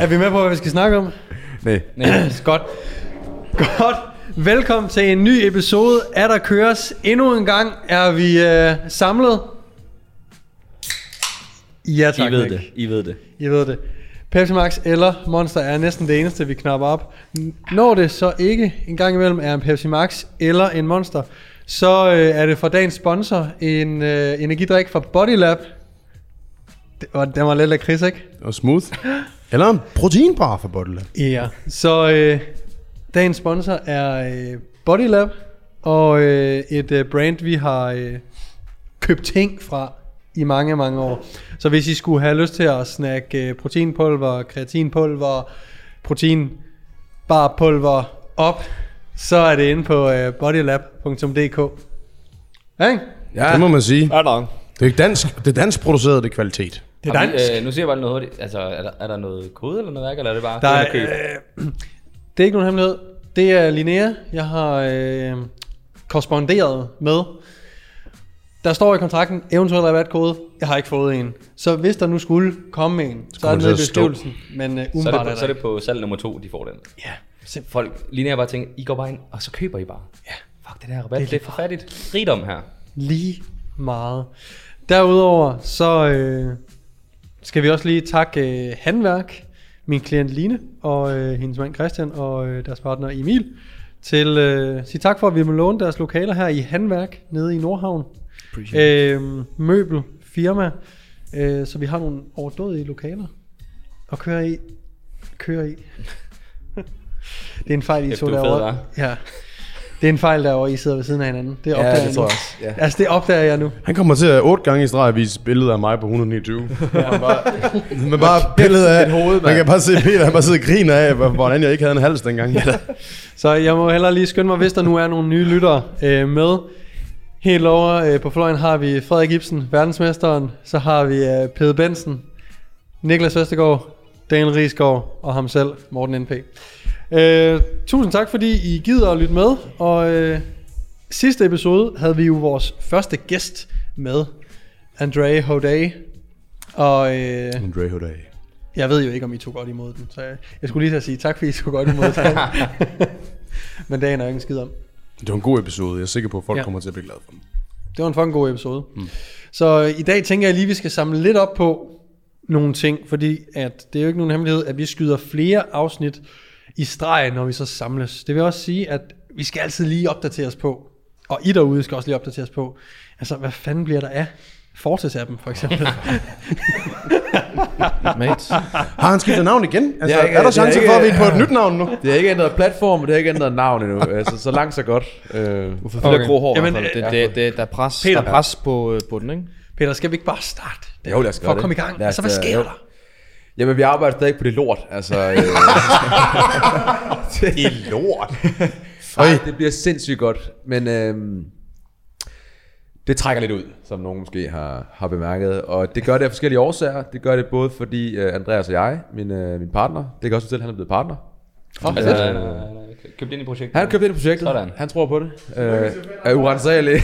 Er vi med på, hvad vi skal snakke om? Nej. Nej. Godt. Godt. Velkommen til en ny episode af Der Køres. Endnu en gang er vi øh, samlet. Ja, tak. I ved Nick. det, I ved det. I ved det. Pepsi Max eller Monster er næsten det eneste, vi knapper op. Når det så ikke en gang imellem er en Pepsi Max eller en Monster, så øh, er det fra dagens sponsor en øh, energidrik fra Bodylab. Det var, den var lidt lakrids, ikke? Og smooth. Eller en proteinbar for Bottle. Ja, så øh, dagens sponsor er øh, Bodylab, og øh, et øh, brand, vi har øh, købt ting fra i mange, mange år. Så hvis I skulle have lyst til at snakke øh, proteinpulver, kreatinpulver, proteinbarpulver op, så er det inde på øh, bodylab.dk. Ja, ikke? Ja. Det må man sige. Der? Det er dansk, det er dansk produceret, det er kvalitet. Det er Har vi, dansk. øh, nu siger jeg bare noget hurtigt. Altså, er der, er der noget kode eller noget værk, eller er det bare Der er, øh, det er ikke nogen hemmelighed. Det er Linnea, jeg har øh, korresponderet med. Der står i kontrakten eventuel rabatkode. Jeg har ikke fået en. Så hvis der nu skulle komme en, så, er kommer det med i beskrivelsen. Men uh, så, er det er, på, så er det på salg nummer to, de får den. Ja, simpelthen. Folk, lige når jeg bare tænker, I går bare ind, og så køber I bare. Ja. Fuck, det der rabat, Det er det er, det er for fattigt. Rigdom her. Lige meget. Derudover så øh, skal vi også lige takke øh, Handværk, min klient Line og øh, hendes mand Christian og øh, deres partner Emil til øh, sige tak for, at vi må låne deres lokaler her i Handværk nede i Nordhavn. Øh, møbel, firma, øh, så vi har nogle overdådige lokaler at køre i. Køre i. det er en fejl, I fed, derovre. Ja. Det er en fejl derovre, I sidder ved siden af hinanden. Det opdager jeg nu. Ja. Altså, det opdager jeg nu. Han kommer til at otte gange i streg at vise billeder af mig på 129. Ja. Man bare, man bare billede af, Et hoved, man kan bare se Peter, han bare sidder og griner af, hvordan jeg ikke havde en hals dengang. Så jeg må heller lige skynde mig, hvis der nu er nogle nye lyttere øh, med. Helt over øh, på fløjen har vi Frederik Ibsen, verdensmesteren. Så har vi øh, Pede Bensen, Niklas Vestergaard, Daniel Riesgaard og ham selv, Morten NP. Øh, tusind tak, fordi I gider at lytte med. Og øh, sidste episode havde vi jo vores første gæst med, Andre Hodey. Og øh, Andre Hoday. jeg ved jo ikke, om I tog godt imod den, så jeg, jeg skulle lige til at sige tak, fordi I tog godt imod den. Men dagen er jo ikke en skid om. Det var en god episode. Jeg er sikker på, at folk Ja. kommer til at blive glade for den. Det var en fucking god episode. Mm. Så i dag tænker jeg lige, at vi skal samle lidt op på nogle ting, fordi at det er jo ikke nogen hemmelighed, at vi skyder flere afsnit i streg, når vi så samles. Det vil også sige, at vi skal altid lige opdateres på, og I derude skal også lige opdateres på, altså hvad fanden bliver der af Fortis-appen for eksempel? Mate. Har han skiftet navn igen? Altså, Det er ikke- er der er chance ikke- for, at vi er på et nyt navn nu? Det har ikke ændret platform, og det har ikke ændret navn endnu. Altså, så langt så godt. Øh, Uffe Okay. okay. grå hår. Jamen, Jamen, det, øh, det, det, der, er pres, Peter. der er pres på, øh, på den, ikke? Peter, skal vi ikke bare starte? Det, Jo, lad os For gøre at komme i gang. Lad os Altså, hvad da- sker jo. der? Jamen, vi arbejder stadig på det lort. Altså, øh, Det er lort. Ej, det bliver sindssygt godt. Men øh, det trækker lidt ud, som nogen måske har, har bemærket. Og det gør det af forskellige årsager. Det gør det både fordi øh, Andreas og jeg, min, øh, min partner, det kan også fortælle, at han er blevet partner. Oh, Altså, han er- er købt ind i projektet. Han købte ind i projektet. Sådan. Han tror på det. Øh, af urensagelige,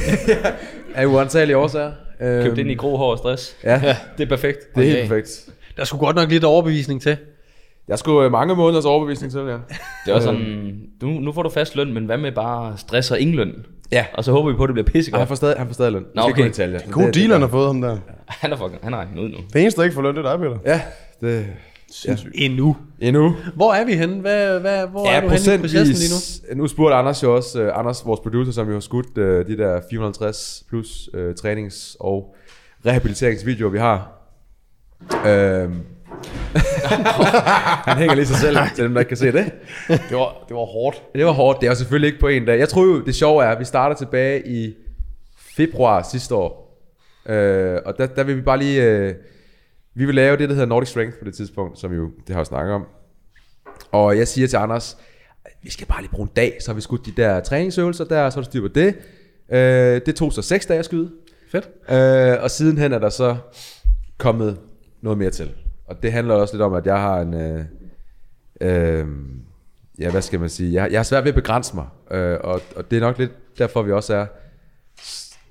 af urensagelige årsager. Øh, Købt ind i grå hår og stress. Ja, Det er perfekt. det er helt perfekt. Der skulle godt nok lidt overbevisning til. Jeg skulle øh, mange måneders overbevisning til, ja. Det er også sådan, nu, nu får du fast løn, men hvad med bare stress og ingen løn? Ja. Og så håber vi på, at det bliver pissegodt. han får stadig, han får stadig løn. Vi Nå, okay. i detaljer. God Det- deal, han det- har fået ham der. Han er fucking, han er ud nu. Det eneste, der ikke får løn, det er dig, Peter. Ja, det... Sindssygt. Endnu. Endnu. Hvor er vi henne? Hvad, hvad, hvor Ja, er du henne i processen lige nu? Nu spurgte Anders jo også, uh, Anders, vores producer, som jo har skudt uh, de der 450 plus uh, trænings- og rehabiliteringsvideoer, vi har. Uh, han hænger lige sig selv, til dem, der ikke kan se det. Det var, det var hårdt. Det var hårdt. Det er jo selvfølgelig ikke på en dag. Jeg tror jo, det sjove er, at vi starter tilbage i februar sidste år. Øh, og der, der vil vi bare lige... Øh, vi vil lave det, der hedder Nordic Strength på det tidspunkt, som vi jo, det har jeg snakket om. Og jeg siger til Anders, vi skal bare lige bruge en dag, så har vi skudt de der træningsøvelser der, og så er der styr på det. Øh, det tog så seks dage at skyde. Fedt. Øh, og sidenhen er der så kommet noget mere til. Og det handler også lidt om, at jeg har en... Øh, øh, ja, hvad skal man sige? Jeg, jeg har svært ved at begrænse mig. Øh, og, og det er nok lidt derfor, vi også er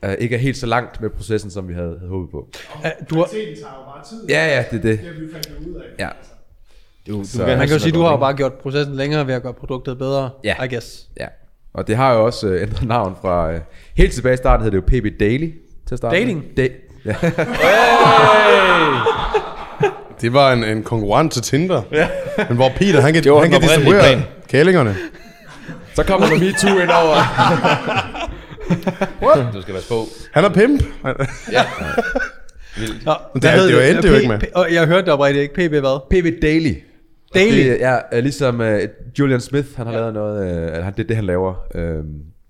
øh, ikke er helt så langt med processen, som vi havde, havde håbet på. Uh, du har, Kvaliteten tager jo bare tid. Ja, ja, det er det. Det har vi jo fandt ud af. Ja. Du, du Så- gerne Man kan jo sige, du har jo bare gjort processen længere ved at gøre produktet bedre, Ja. I guess. Ja. Og det har jo også øh, ændret navn fra... Øh, helt tilbage i starten hed det jo PB Daily til at starte. med. Dating? Da- ja. Det var en, en konkurrent til Tinder. Ja. Men hvor Peter, han kan, Det var han kan distribuere kælingerne. Så kommer der MeToo ind over. Du skal passe på. Han er pimp. Nå, Men det er- hed det er jo det ikke med. Og jeg hørte det oprigtigt ikke. PB hvad? PB Daily. Daily? Det er ligesom uh, Julian Smith, han har ja. lavet noget, uh, han, det er det, han laver. Um,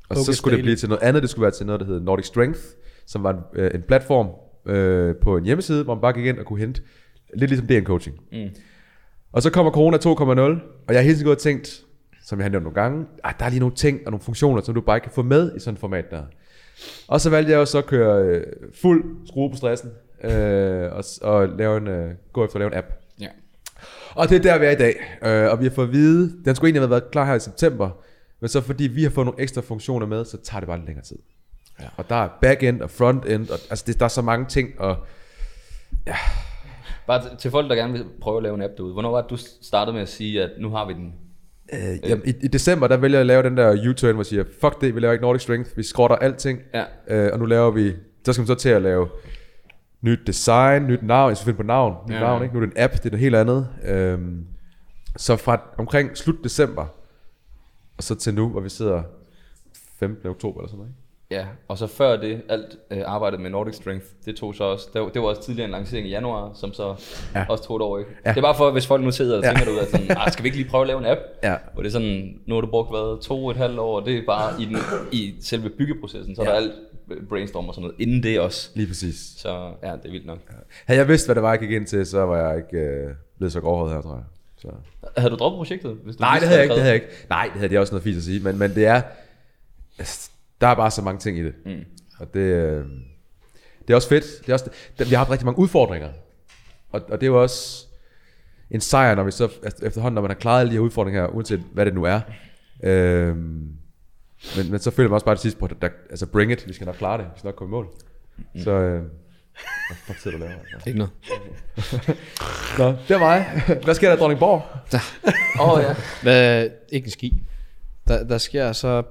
og så Focus skulle det Daily. blive til noget andet, det skulle være til noget, der hedder Nordic Strength, som var en, uh, en platform uh, på en hjemmeside, hvor man bare gik ind og kunne hente, lidt ligesom DN Coaching. Mm. Og så kommer Corona 2.0, og jeg har hele tiden gået og tænkt, som jeg har nævnt nogle gange, at der er lige nogle ting og nogle funktioner, som du bare ikke kan få med i sådan et format der. Og så valgte jeg jo så at køre øh, fuld skrue på stressen, øh, og, og lave en, øh, gå efter at lave en app. Ja. Og det er der, vi er i dag. Øh, og vi har fået at vide, den skulle egentlig have været klar her i september, men så fordi vi har fået nogle ekstra funktioner med, så tager det bare lidt længere tid. Ja. Og der er back-end og front-end, og, altså det, der er så mange ting, og Bare til- til folk, der gerne vil prøve at lave en app derude. Hvornår var det, du startede med at sige, at nu har vi den? øh, jamen, i, i, december, der vælger jeg at lave den der U-turn, hvor jeg siger, fuck det, vi laver ikke Nordic Strength, vi skrotter alting, Ja. øh, og nu laver vi, så skal man så til at lave nyt design, nyt navn, jeg skal finde på navn, nyt Ja. navn, ikke? nu er det en app, det er noget helt andet. Øhm, så fra omkring slut december, og så til nu, hvor vi sidder 15. oktober eller sådan noget, ikke? Ja, og så før det, alt øh, arbejdet med Nordic Strength, det tog så også, det var, det var også tidligere en lancering i januar, som så Ja. ja. også tog et år, ikke? Ja. Ja. Det er bare for, hvis folk nu sidder og Ja. tænker ja. derude, at sådan, ah, skal vi ikke lige prøve at lave en app? Ja. Hvor det er sådan, nu har du brugt hvad, to og et halvt år, og det er bare i, den, i selve byggeprocessen, så er Ja. der alt brainstorm og sådan noget, inden det også. Lige præcis. Så ja, det er vildt nok. Havde jeg vidst, hvad det var, jeg gik ind til, så var jeg ikke øh, blevet så grovhåret her, tror jeg. Så. Havde du droppet projektet? Hvis du Nej, det havde jeg ikke, det havde jeg ikke. Nej, det havde jeg også noget fint at sige, men, men det er, altså, der er bare så mange ting i det. Mm. Og det, øh, det er også fedt. Det er også, det, vi har haft rigtig mange udfordringer. Og, og det er jo også en sejr, når vi så efter- efterhånden, når man har klaret alle de her udfordringer her, uanset hvad det nu er. Øhm, men, men så føler man også bare til sidst på, at der, altså bring it, vi skal nok klare det, vi skal nok komme i mål. Mm. Så, øh, hvad fuck sidder du og laver? Altså? Ikke noget. Nå, det er mig. Hvad sker der i Dronningborg? Åh oh, ja. Hvad, ikke en ski. Der, der sker så...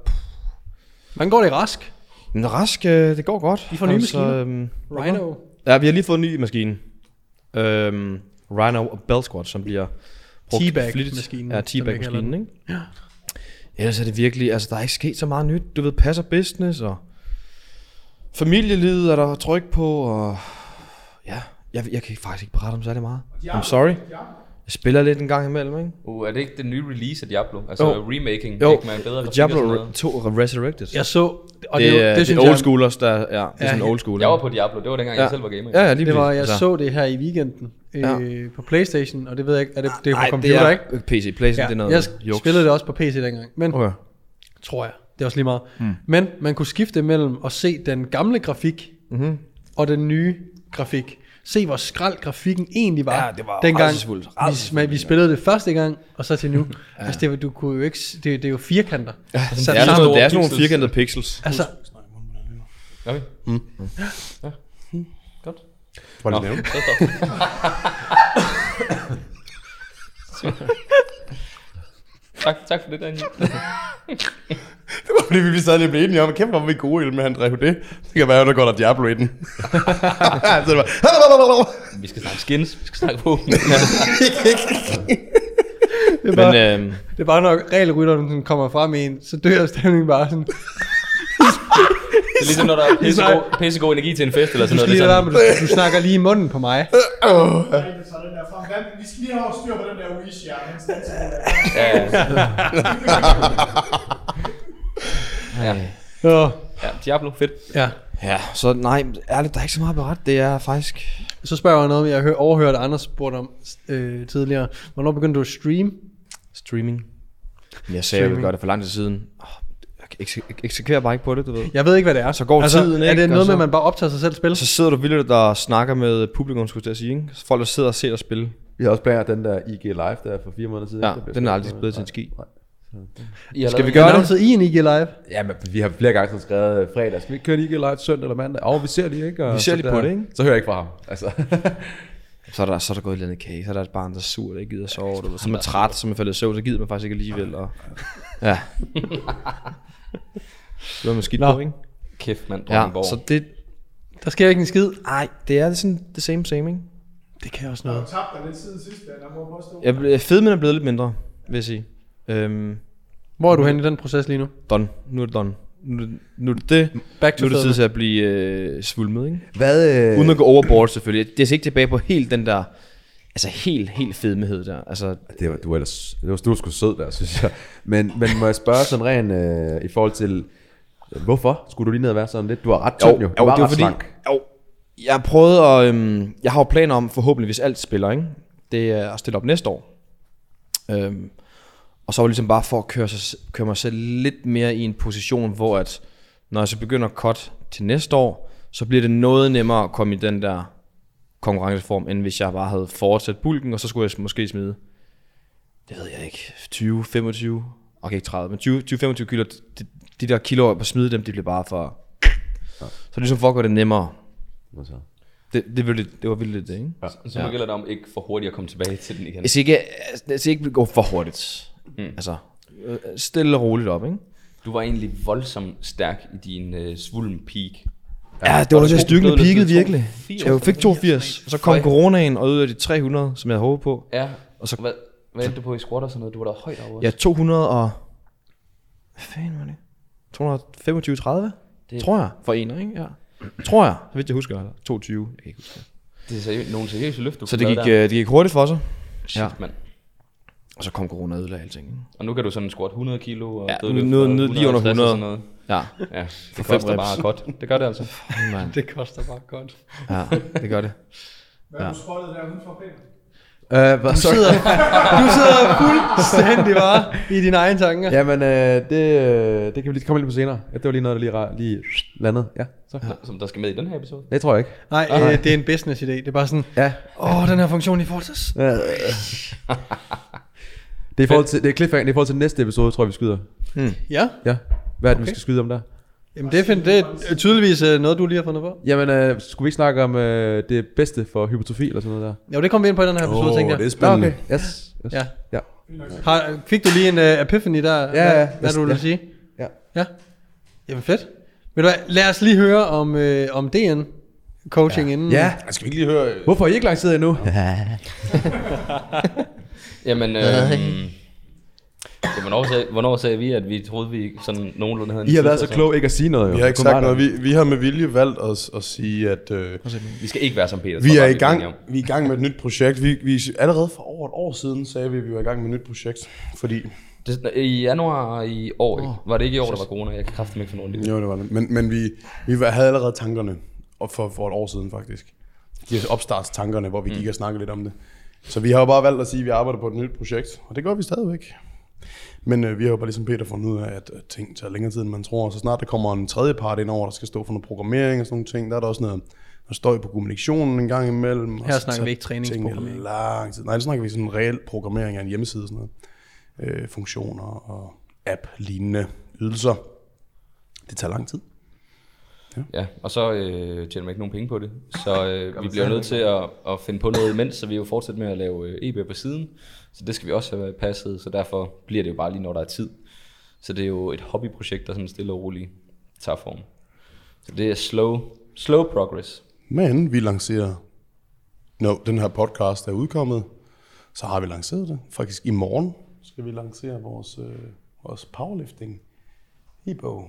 Hvordan går det rask? Men rask, øh, det går godt. I får nye maskiner? øhm, Rhino. ja, vi har lige fået en ny maskine. Øhm, Rhino og Bell Squat, som bliver brugt flittigt. Teabag-maskinen, Ja, teabag-maskinen, ikke? Ja. Ellers er det virkelig, altså der er ikke sket så meget nyt. Du ved, passer business, og familielivet er der tryk på, og ja, jeg, jeg kan faktisk ikke berette om særlig meget. I'm sorry. Jeg spiller lidt en gang imellem, ikke? Uh, er det ikke den nye release af Diablo? Altså Jo. remaking, Jo, ikke med en bedre Diablo noget? 2 Resurrected. Jeg så, og det, det, er- det, det, er old jeg, schoolers, der, ja, det er Ja, sådan old school. Jeg var på Diablo, det var dengang Ja. jeg selv var gamer. Ja, ja, lige det var, jeg Altså, så det her i weekenden Ja. øh, på Playstation, og det ved jeg ikke, er det, det er på nej, computer, det er ikke? PC. Playstation, Ja, det er noget jeg juks. spillede det også på PC dengang, men Okay. tror jeg, det er også lige meget. Mm. Men man kunne skifte mellem at se den gamle grafik Mhm. og den nye grafik. Se hvor skrald grafikken egentlig var, Ja, det var dengang vi, vi spillede det første gang, og så til nu. ja. Altså det, var- du kunne jo ikke, det, det er jo firkanter. Ja, Det er, sådan noget, det er sådan nogle firkantede pixels. Altså, Gør vi? Mm. Ja. Godt. Var det Nå, nævnt? tak, tak for det, Daniel. Det var fordi, vi sad lige blev enige om, at kæft, hvor var vi gode i det med, han drev det. Det kan være, at der går der Diablo i den. så det var... Vi skal snakke skins, vi skal snakke på. det er bare, Men øhm, det er bare når regelrytteren sådan kommer frem i en, så dør stemningen bare sådan. Det er ligesom, når der er pissegod, pissegod energi til en fest eller Du sådan skal noget. lige Det er være sådan, med, du, du snakker lige i munden på mig. Hvad- Vi skal lige have styr på den der skal- ja, ja. ja. Ja. Diablo, fedt. ja. ja, så nej, ærligt, der er ikke så meget beret. Det er faktisk... Så spørger jeg noget, jeg har overhørt Anders spurgte om øh, tidligere. Hvornår begyndte du at streame? Streaming. Jeg sagde, at jeg ville gøre det for lang tid siden. Eksekverer bare ikke på det, du ved. Jeg ved ikke, hvad det er. Så går altså, tiden, Er ikke? det noget Og så- med, at man bare optager sig selv spil? Så sidder du vildt og snakker med publikum, skulle jeg sige, ikke? Folk, der sidder og ser dig spille. Vi har også blandt den der IG Live der for fire måneder siden. Ja, den er aldrig blevet til en ski. Nej. I Skal vi gøre det? I en IG Live. Ja, men vi har flere gange sådan skrevet øh, fredag. Skal vi ikke køre en IG Live søndag eller mandag? Åh, vi ser lige, ikke? Og Vi ser lige på det, ikke? Så hører jeg ikke fra ham. Altså. Så er der, så er der gået et eller andet kage, så er der et barn, der er sur, der ikke gider sove, du ved. så er man træt, så er man faldet i søvn, så gider man faktisk ikke alligevel. Og, ja. Det var man skidt Nå. på, ikke? Kæft, mand. Ja, så det, Der sker ikke en skid. nej, det er sådan det same same, ikke? Det kan også Du har noget. tabt dig lidt siden sidst. Der må påstå. Jeg, fedmen er blevet lidt mindre, vil jeg sige. Øhm, Hvor er du henne i den proces lige nu? done. Nu er det done. Nu det, nu er det, det. Back Nu to er det tid til at blive øh, svulmet, ikke? Hvad, øh, Uden at gå overboard selvfølgelig. Det er ikke tilbage på helt den der, altså helt, helt fedmehed der. Altså, Det var, du var ellers, det var, du var sgu sød der, synes jeg. Men, men må jeg spørge sådan rent øh, i forhold til, hvorfor skulle du lige ned og være sådan lidt? Du var ret tynd jo. Du var det var ret fordi, slank. jo, jeg prøvede at, øhm, jeg har jo planer om forhåbentlig, hvis alt spiller, ikke? Det er at stille op næste år. Øhm, og så var det ligesom bare for at køre, sig, køre mig selv lidt mere i en position, hvor at, når jeg så begynder at cut til næste år, så bliver det noget nemmere at komme i den der konkurrenceform, end hvis jeg bare havde fortsat bulken, og så skulle jeg måske smide, det ved jeg ikke, 20, 25, okay ikke 30, men 20, 20 kilo, de, de der kilo på smide dem, de bliver bare for, så det er ligesom for at gøre det nemmere. Hvad så? Det, det, var, lidt, det var vildt det, ikke? Ja. Så nu gælder det om ikke for hurtigt at komme tilbage til den igen. Jeg siger ikke, jeg siger ikke, vi går for hurtigt. Mm. Altså, øh, stille og roligt op, ikke? Du var egentlig voldsomt stærk i din uh, svulm peak. Ja, det var du styrken peakede virkelig. 82. Jeg fik 82, og så kom coronaen, og ud af de 300, som jeg havde håbet på. Ja, Og så- så... Hvad, hvad endte du på i squat og sådan noget? Du var da højt over. Ja, 200 og... Hvad fanden var det? 225, 30? Det... Tror jeg, for en, ikke? Ja. Tror jeg, så vidt jeg husker. eller 22, jeg kan ikke huske det. Det er seriøst, nogle seriøse løft, du Så det gik, der. øh, det gik hurtigt for sig. Shit, ja. mand. Og så kom corona og ødelagde alting. Ikke? Og nu kan du sådan squat 100 kilo og Ja, dødløft nu- lige under 150 og 100. Sådan noget. Ja, Ja, det fem koster reps. bare godt. Det gør det altså. man. Det koster bare godt. Ja, det gør det. Hvad har du spottet der udenfor, Peter? Uh, Du sidder, du sidder fuldstændig bare i dine egne tanker. Jamen, øh, det, øh, det kan vi lige komme ind på senere. Ja, det var lige noget, der lige, lige landede. Ja, så. Ja. Som der skal med i den her episode. Det tror jeg ikke. Nej, øh, det er en business idé. Det er bare sådan, Ja. åh, den her funktion i forhold til... Ja. det er i forhold til, det er cliffhanger, det er i forhold til næste episode, tror jeg, vi skyder. Ja, Ja. Hvad er det, okay. vi skal skyde om der? Jamen det er, fint. det er tydeligvis øh, noget, du lige har fundet på. Jamen, øh, skulle vi ikke snakke om øh, det bedste for hypotrofi eller sådan noget der? Jo, det kommer vi ind på i den her episode, Åh, tænker jeg. det er spændende. okay. Yes. yes. Ja. ja. Har, fik du lige en uh, epiphany der? Ja, hvad, ja. Hvad du ville Ja. sige? Ja. Ja. Jamen fedt. Ved du hvad, lad os lige høre om, øh, om DN coaching ja. inden. Ja. Skal vi ikke lige høre... Hvorfor har I ikke lanceret endnu? Jamen, øh, ja, hvornår, sagde, hvornår sagde vi, at vi troede, vi sådan nogenlunde havde en I har været så klog ikke at sige noget. Jo. Vi har ikke sagt noget. Vi, vi har med vilje valgt at, at sige, at øh, Vi skal ikke være som Peter. vi er i gang, vi er i gang med et nyt projekt. Vi, vi, allerede for over et år siden sagde vi, at vi var i gang med et nyt projekt. Fordi, Det, I januar i år, ikke? var det ikke i år, der var corona? Jeg kan kraftigt ikke af det. jo, det var det. Men, men vi, vi var- havde allerede tankerne og for, for et år siden faktisk. De opstartstankerne, hvor vi gik og snakkede lidt om det. Så vi har jo bare valgt at sige, at vi arbejder på et nyt projekt, og det gør vi stadigvæk. Men øh, vi har jo bare ligesom Peter fundet ud af, at, at ting tager længere tid, end man tror. Så snart der kommer en tredje part ind over, der skal stå for noget programmering og sådan nogle ting, der er der også noget, noget støj på kommunikationen en gang imellem. Her snakker vi ikke træningsprogrammering. lang tid. Nej, det snakker vi sådan en reel programmering af en hjemmeside og sådan noget. Øh, funktioner og app-lignende ydelser. Det tager lang tid. Ja, og så øh, tjener man ikke nogen penge på det. Så øh, vi bliver nødt til at, at finde på noget imens, så vi jo fortsætter med at lave øh, EB på siden. Så det skal vi også have passet, så derfor bliver det jo bare lige, når der er tid. Så det er jo et hobbyprojekt, der sådan stille og roligt tager form. Så det er slow, slow progress. Men vi lancerer, når den her podcast er udkommet, så har vi lanceret det. Faktisk i morgen skal vi lancere vores, øh, vores powerlifting e-bog.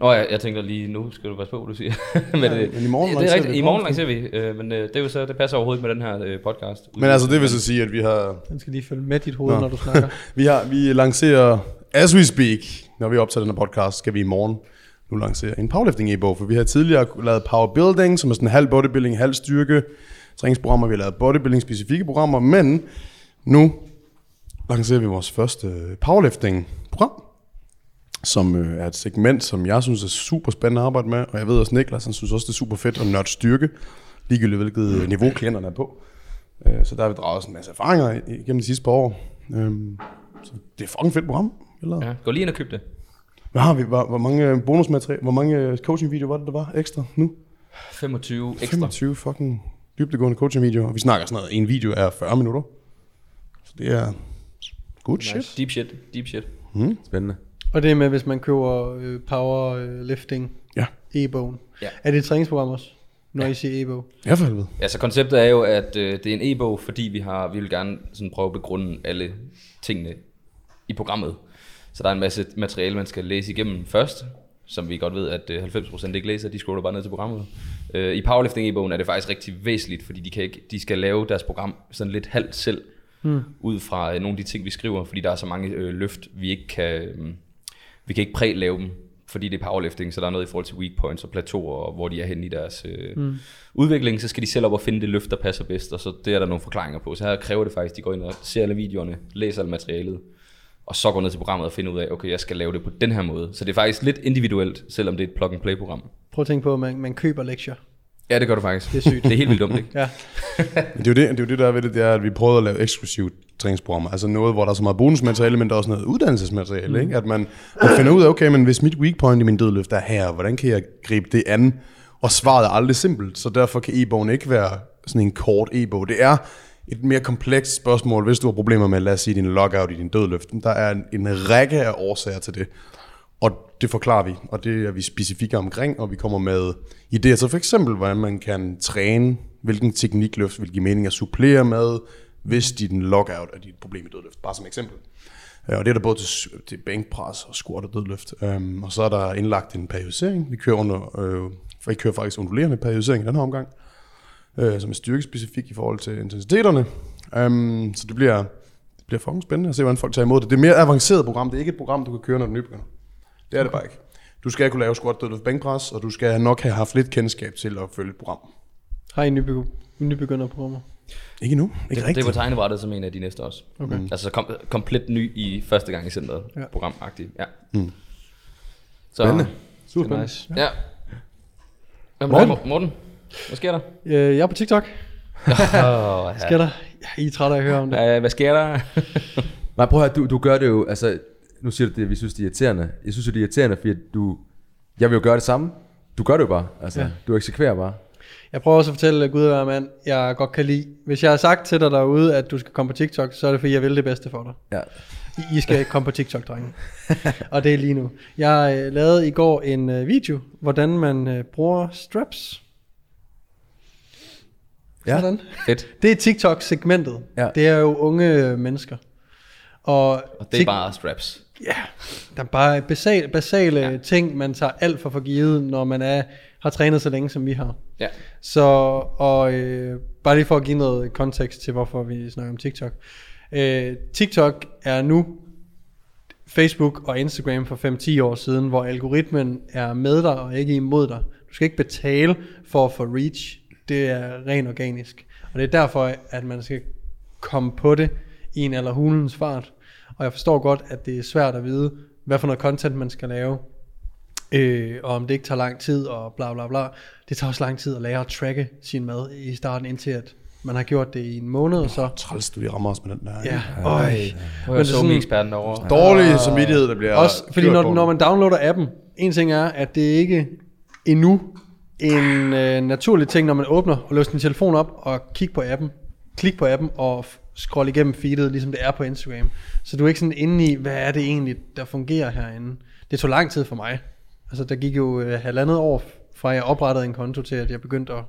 Nå ja, jeg tænker lige, nu skal du passe på, hvad du siger. men, Ja, øh, men i morgen det er lancerer rigtigt, vi I morgen lancerer vi, øh, men øh, det, er jo så, det passer overhovedet ikke med den her øh, podcast. Men altså, det vil så sige, at vi har, Den skal lige følge med dit hoved, Nå. når du snakker. vi har, vi lancerer, as we speak, når vi optager den her podcast, skal vi i morgen nu lancere en powerlifting e-bog, for vi har tidligere lavet powerbuilding, som er sådan halv bodybuilding, halv styrke, træningsprogrammer, vi har lavet bodybuilding specifikke programmer, men nu lancerer vi vores første powerlifting program, som øh, er et segment, som jeg synes er super spændende at arbejde med, og jeg ved også Niklas, han synes også, det er super fedt at nørde styrke, ligegyldigt hvilket niveau klienterne er på. Øh, så der har vi draget også en masse erfaringer igennem de sidste par år. Øhm, så det er fucking fedt program. Eller? Ja, gå lige ind og køb det. Hvad har vi? Hvor, hvor mange bonusmateriale, hvor mange coaching-videoer var det, der var ekstra nu? 25 ekstra. 25 fucking dybdegående coaching-videoer, vi snakker sådan noget, en video er 40 minutter. Så det er good shit. Deep shit, deep shit. Spændende. Og det er med, hvis man køber øh, powerlifting Ja, e-bogen. Ja. Er det et træningsprogram også, når I siger e-bog? ja for helvede. Ja, så konceptet er jo, at øh, det er en e-bog, fordi vi har vi vil gerne sådan prøve at begrunde alle tingene i programmet. Så der er en masse materiale, man skal læse igennem først, som vi godt ved, at øh, 90% ikke læser, de scroller bare ned til programmet. Øh, I powerlifting e-bogen er det faktisk rigtig væsentligt, fordi de, kan ikke, de skal lave deres program sådan lidt halvt selv, hmm. ud fra øh, nogle af de ting, vi skriver, fordi der er så mange øh, løft, vi ikke kan, øh, vi kan ikke præ-lave dem, fordi det er powerlifting, så der er noget i forhold til weak points og plateauer, og hvor de er henne i deres øh, mm. udvikling, så skal de selv op og finde det løft, der passer bedst, og så det er der nogle forklaringer på. Så her kræver det faktisk, at de går ind og ser alle videoerne, læser alt materialet, og så går ned til programmet og finder ud af, okay, jeg skal lave det på den her måde. Så det er faktisk lidt individuelt, selvom det er et plug-and-play-program. Prøv at tænke på, at man, man køber lektier. Ja, det gør du faktisk. Det er sygt. Det er helt vildt dumt, ikke? Ja. Men det er, jo det, det er jo det, der er ved det, det er, at vi prøvede at lave eksklusivt træningsprogrammer. Altså noget, hvor der er så meget bonusmateriale, men der er også noget uddannelsesmateriale. Mm. Ikke? At man, man finder ud af, okay, men hvis mit weak point i min dødløft er her, hvordan kan jeg gribe det an? Og svaret er aldrig simpelt, så derfor kan e-bogen ikke være sådan en kort e-bog. Det er et mere komplekst spørgsmål, hvis du har problemer med, lad os sige, din lockout i din dødløft. Der er en, en række af årsager til det. Og det forklarer vi, og det er vi specifikke omkring, og vi kommer med idéer til for eksempel, hvordan man kan træne, hvilken teknikløft vil give mening at supplere med, hvis din lockout er dit problem i dødløft, bare som eksempel. Øh, og det er der både til, til bænkpres og squat og dødløft. Um, og så er der indlagt en periodisering. Vi kører, under, øh, vi kører faktisk undulerende periodisering i den her omgang, øh, som er styrkespecifik i forhold til intensiteterne. Um, så det bliver, det bliver fucking spændende at se, hvordan folk tager imod det. Det er et mere avanceret program. Det er ikke et program, du kan køre, når du nybegynder. Det er det bare ikke. Du skal kunne lave squat, dødløft, bænkpres, og du skal nok have haft lidt kendskab til at følge et program. Har I nybegy- nybegynderprogrammer? Ikke nu. Ikke Det, det er på tegnebrættet som en af de næste også. Okay. Altså kom, komplet ny i første gang i centret. Ja. Ja. Programagtigt. Ja. Mm. Så, Spændende. Super spændende. Nice. Ja. Hvad med dig, Morten? Hvad sker der? Øh, jeg er på TikTok. Oh, Sker der? Ja, I er trætte af at høre om det. ja. Hvad sker der? Nej, prøv at høre, du, du gør det jo, altså, nu siger du det, vi synes, det er irriterende. Jeg synes det er irriterende, fordi du, jeg vil jo gøre det samme. Du gør det jo bare, altså, Ja. du eksekverer bare. Jeg prøver også at fortælle Gud at mand, jeg godt kan lide. Hvis jeg har sagt til dig derude, at du skal komme på TikTok, så er det fordi, jeg vil det bedste for dig. Ja. I- I skal ikke komme på TikTok, drenge. og det er lige nu. Jeg øh, lavede i går en øh, video, hvordan man øh, bruger straps. Ja. Sådan. Fedt. Det er TikTok-segmentet. Ja. Det er jo unge mennesker. Og, Og det er Tik- bare straps. Ja, der er bare basale, basale ja. ting, man tager alt for for givet, når man er, har trænet så længe, som vi har. Ja. Så, og øh, bare lige for at give noget kontekst til, hvorfor vi snakker om TikTok. Øh, TikTok er nu Facebook og Instagram for 5-10 år siden, hvor algoritmen er med dig og ikke imod dig. Du skal ikke betale for at få reach. Det er rent organisk. Og det er derfor, at man skal komme på det i en eller hulens fart. Og jeg forstår godt, at det er svært at vide, hvad for noget content man skal lave. Øh, og om det ikke tager lang tid og bla bla bla. Det tager også lang tid at lære at tracke sin mad i starten, indtil at man har gjort det i en måned, og så... Træls, du lige rammer os med den der. Ja, øj. Nu er det er sådan- eksperten over. Dårlig samvittighed, der bliver Også fordi når, når man downloader appen, en ting er, at det ikke endnu en øh, naturlig ting, når man åbner og løser sin telefon op og kigger på appen, klik på appen og f- scroll igennem feedet, ligesom det er på Instagram. Så du er ikke sådan inde i, hvad er det egentlig, der fungerer herinde. Det tog lang tid for mig. Altså der gik jo øh, halvandet år fra jeg oprettede en konto til, at jeg begyndte at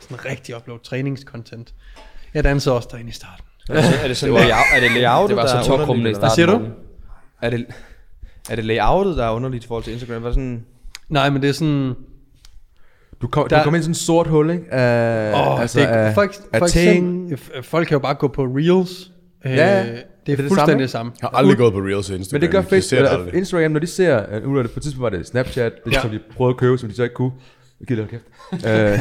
sådan rigtig uploade træningscontent. Jeg dansede også derinde i starten. Er det sådan layout, er det layoutet, Det var der så er tokrummende i starten. siger du? hvad? Er det, er det layoutet, der er underligt i forhold til Instagram? Hvad sådan, Nej, men det er sådan... Du, kom, Der- du kommer ind i sådan en sort hul, ikke? Af, Oh, altså, det, af, for, af for ting. eksempel, folk kan jo bare gå på Reels. Øh, Ja, det er, det fuldstændig samme, det samme. Jeg har aldrig gået på Reels og Instagram. Men det gør Facebook, eller aldrig. Instagram, når de ser, uh, er det på et tidspunkt var det Snapchat, det Ja. som de prøvede at købe, som de så ikke kunne. Jeg gider det, kæft. Øh,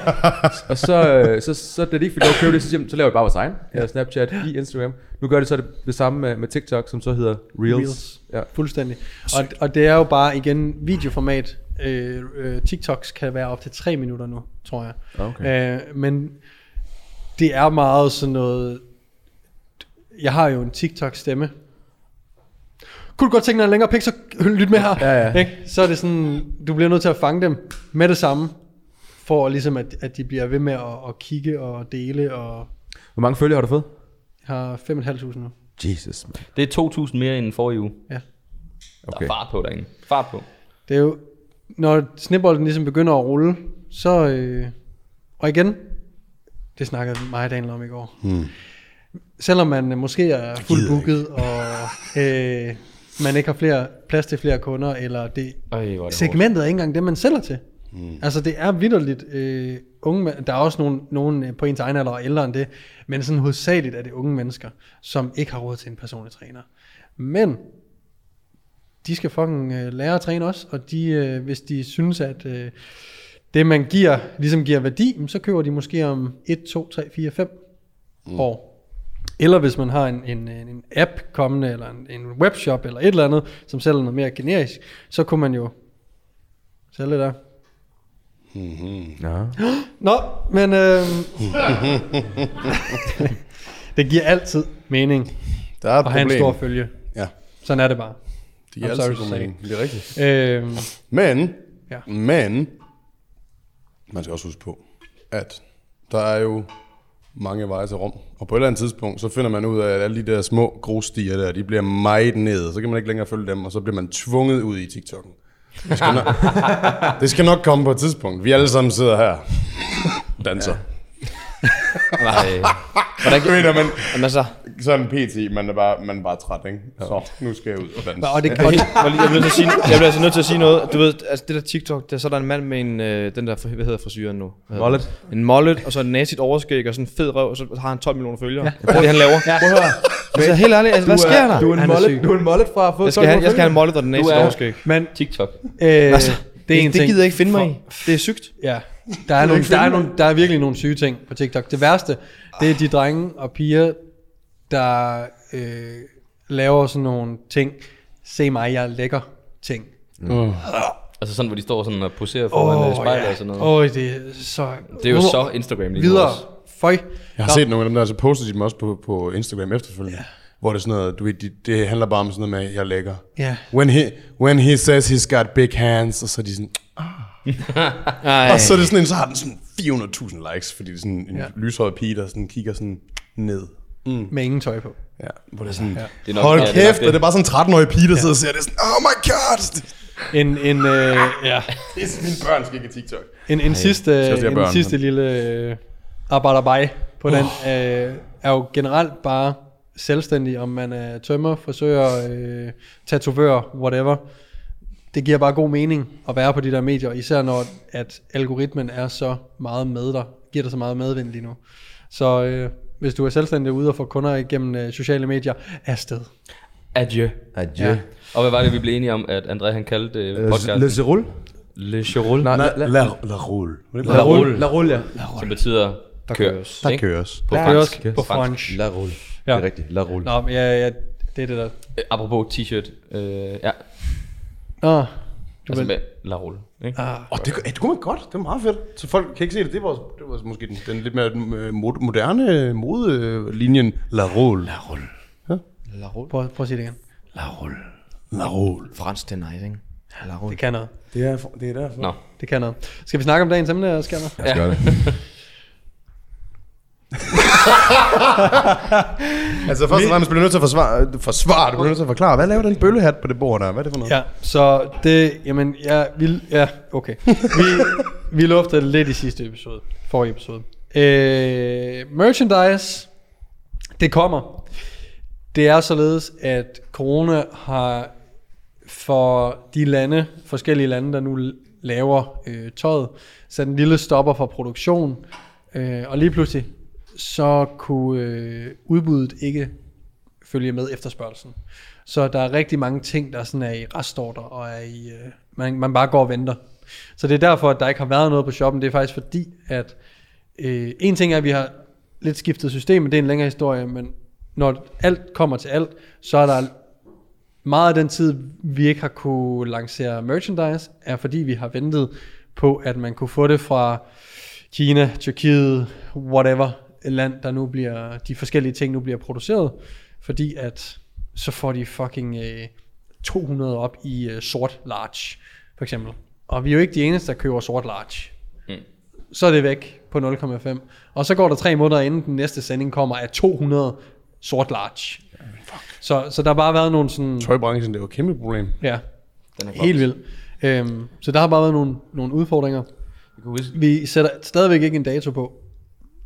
og så, øh, så, så, da de ikke fik lov at købe det, så, de, så laver vi bare vores egen ja. Snapchat i Instagram. Nu gør det så det, det samme med, med TikTok, som så hedder Reels. Reels. Ja. Fuldstændig. Og, og det er jo bare igen videoformat. Øh, øh, TikToks kan være op til 3 minutter nu, tror jeg. Okay. Øh, men det er meget sådan noget... Jeg har jo en TikTok-stemme. Kunne du godt tænke dig en længere pik, så lyt med her. Ja, ja. Ikke? Så er det sådan, du bliver nødt til at fange dem med det samme. for ligesom, at, at de bliver ved med at, at kigge og dele, og Hvor mange følgere har du fået? jeg har 5.500 nu. Jesus, man. Det er 2.000 mere end forrige uge. Ja. Der Okay. er fart på derinde. Fart på. Det er jo, når snebolden ligesom begynder at rulle, så, øh, og igen, det snakkede mig og Daniel om i går. Hmm. Selvom man øh, måske er fuldt booket, og øh, man ikke har flere, plads til flere kunder, eller det, Øj, er det hårdt. segmentet er ikke engang det, man sælger til. Mm. Altså det er vidderligt øh, unge, der er også nogen, nogen øh, på ens egen alder og ældre end det, men sådan hovedsageligt er det unge mennesker, som ikke har råd til en personlig træner. Men de skal fucking øh, lære at træne også, og de, øh, hvis de synes, at øh, det man giver, ligesom giver værdi, så køber de måske om 1, 2, 3, 4, 5 mm. år. Eller hvis man har en, en, en en app kommende, eller en, en webshop, eller et eller andet, som sælger noget mere generisk, så kunne man jo sælge det der. Ja. Nå, men øh, det giver altid mening Der er et at have en problem. stor følge. Ja, Sådan er det bare. det giver I'm sorry altid to god say. mening. Det er rigtigt. Øh, Men, Ja. men, man skal også huske på, at der er jo mange veje til Rom. Og på et eller andet tidspunkt, så finder man ud af, at alle de der små grusstier der, de bliver meget ned. Så kan man ikke længere følge dem, og så bliver man tvunget ud i TikTok'en. Det skal, nok, det skal nok komme på et tidspunkt. Vi alle sammen sidder her. Danser. Nej. Hvordan Du ved, når man, Jamen så, sådan PT, man er bare, man er bare træt, ikke? Så, nu skal jeg ud og danse. og det, jeg, og jeg, det, jeg, bliver nødt til at sige, jeg bliver altså nødt til at sige noget. Du ved, altså det der TikTok, der, så er der en mand med en, øh, den der, hvad hedder frisyren nu? Den? En mullet, og så en nazigt overskæg, og sådan en fed røv, og så har han 12 millioner følgere. Ja. Det er det, han laver. Ja. Prøv at høre. Altså helt ærligt, altså, hvad sker der? Du er en er syg. du er en mullet fra at få Jeg skal, have, jeg skal have en mullet og den er- overskæg. men TikTok. øh, Altså, det er en det, det ting. gider jeg ikke finde mig i. Det er sygt. Ja, der er, nogle, der, er nogle, der er virkelig nogle syge ting på TikTok. Det værste, det er de drenge og piger, der øh, laver sådan nogle ting. Se mig, jeg er lækker ting. Altså sådan, hvor de står sådan og poserer foran oh, spejlet og sådan noget. Åh, det er så... Det er jo så Instagram lige Videre. også. Føj. Jeg har set nogle af dem der, så poster de dem også på, på Instagram efterfølgende. Ja. Hvor det er sådan noget, du ved, det, det handler bare om sådan noget med, jeg er lækker. Ja. When he, when he says he's got big hands, og så er de sådan. og så er det sådan en, så har den sådan 400.000 likes, fordi det er sådan en Ja. ja. lyshåret pige, der sådan kigger sådan ned. Med ingen tøj på. Ja, hvor det er sådan, ja. Det er nok- hold ja, det er nok kæft, det. og det er bare sådan en 13-årig pige, der sidder og ser det er sådan, oh my god. En, en, øh, ja. Det er sådan, mine børn skal ikke have TikTok. en, en sidste, de her en børn. sidste lille øh, arbejderbej på den, øh, er jo generelt bare selvstændig, om man er tømmer, frisør, øh, tatovør, whatever. Det giver bare god mening at være på de der medier, især når at algoritmen er så meget med dig, giver dig så meget medvind lige nu. Så øh, hvis du er selvstændig ude og får kunder igennem øh, sociale medier, afsted. Adieu. Adieu. Ja. Og hvad var det, vi blev enige om, at André han kaldte øh, Le podcasten? Cerul? Le Chirol, Nej, La, la, la, la rulle. La Rulle. La Rulle, ja. som betyder kør. køres. Der køres. På Det er fransk. på fransk. La Rulle. Ja. Det er rigtigt. La Rulle. Nå, men ja, ja, det er det der. Øh, apropos t-shirt. Øh, ja, Nå, du altså med La Rulle. Ikke? Ah, Oh, det, det kunne man godt. Det var meget fedt. Så folk kan ikke se det. Det var, det var måske den, den lidt mere øh, mod- moderne modelinjen. La Rulle. La Rulle. La Rulle. prøv, prøv at sige det igen. La Rulle. La Rulle. Fransk, det er nice, ikke? La Rulle. Det kan noget. Det er, for- det er derfor. Nå. Det kan noget. Skal vi snakke om dagens emne, Skanner? Jeg skal gøre det. Altså først og fremmest bliver nødt til at forsvare, forsvare du bliver nødt til at forklare, hvad laver den bøllehat på det bord der? Hvad er det for noget? Ja, så det, jamen, ja, vi, ja, okay. Vi, vi luftede det lidt i sidste episode, forrige episode. Øh, merchandise, det kommer. Det er således, at corona har for de lande, forskellige lande, der nu laver øh, tøjet, sat en lille stopper for produktion, øh, og lige pludselig, så kunne øh, udbuddet ikke følge med efterspørgelsen. Så der er rigtig mange ting, der sådan er i restorder, og er i, øh, man, man bare går og venter. Så det er derfor, at der ikke har været noget på shoppen. Det er faktisk fordi, at øh, en ting er, at vi har lidt skiftet system, men det er en længere historie, men når alt kommer til alt, så er der meget af den tid, vi ikke har kunne lancere merchandise, er fordi vi har ventet på, at man kunne få det fra Kina, Tyrkiet, whatever land, der nu bliver, de forskellige ting nu bliver produceret, fordi at så får de fucking øh, 200 op i øh, sort large, for eksempel. Og vi er jo ikke de eneste, der køber sort large. Mm. så er det væk på 0,5. Og så går der tre måneder inden den næste sending kommer af 200 sort large. Så, så der har bare været nogle sådan... Tøjbranchen, det var et kæmpe problem. Ja, Den er helt vildt. Øhm, så der har bare været nogle, nogle udfordringer. Vi sætter stadigvæk ikke en dato på.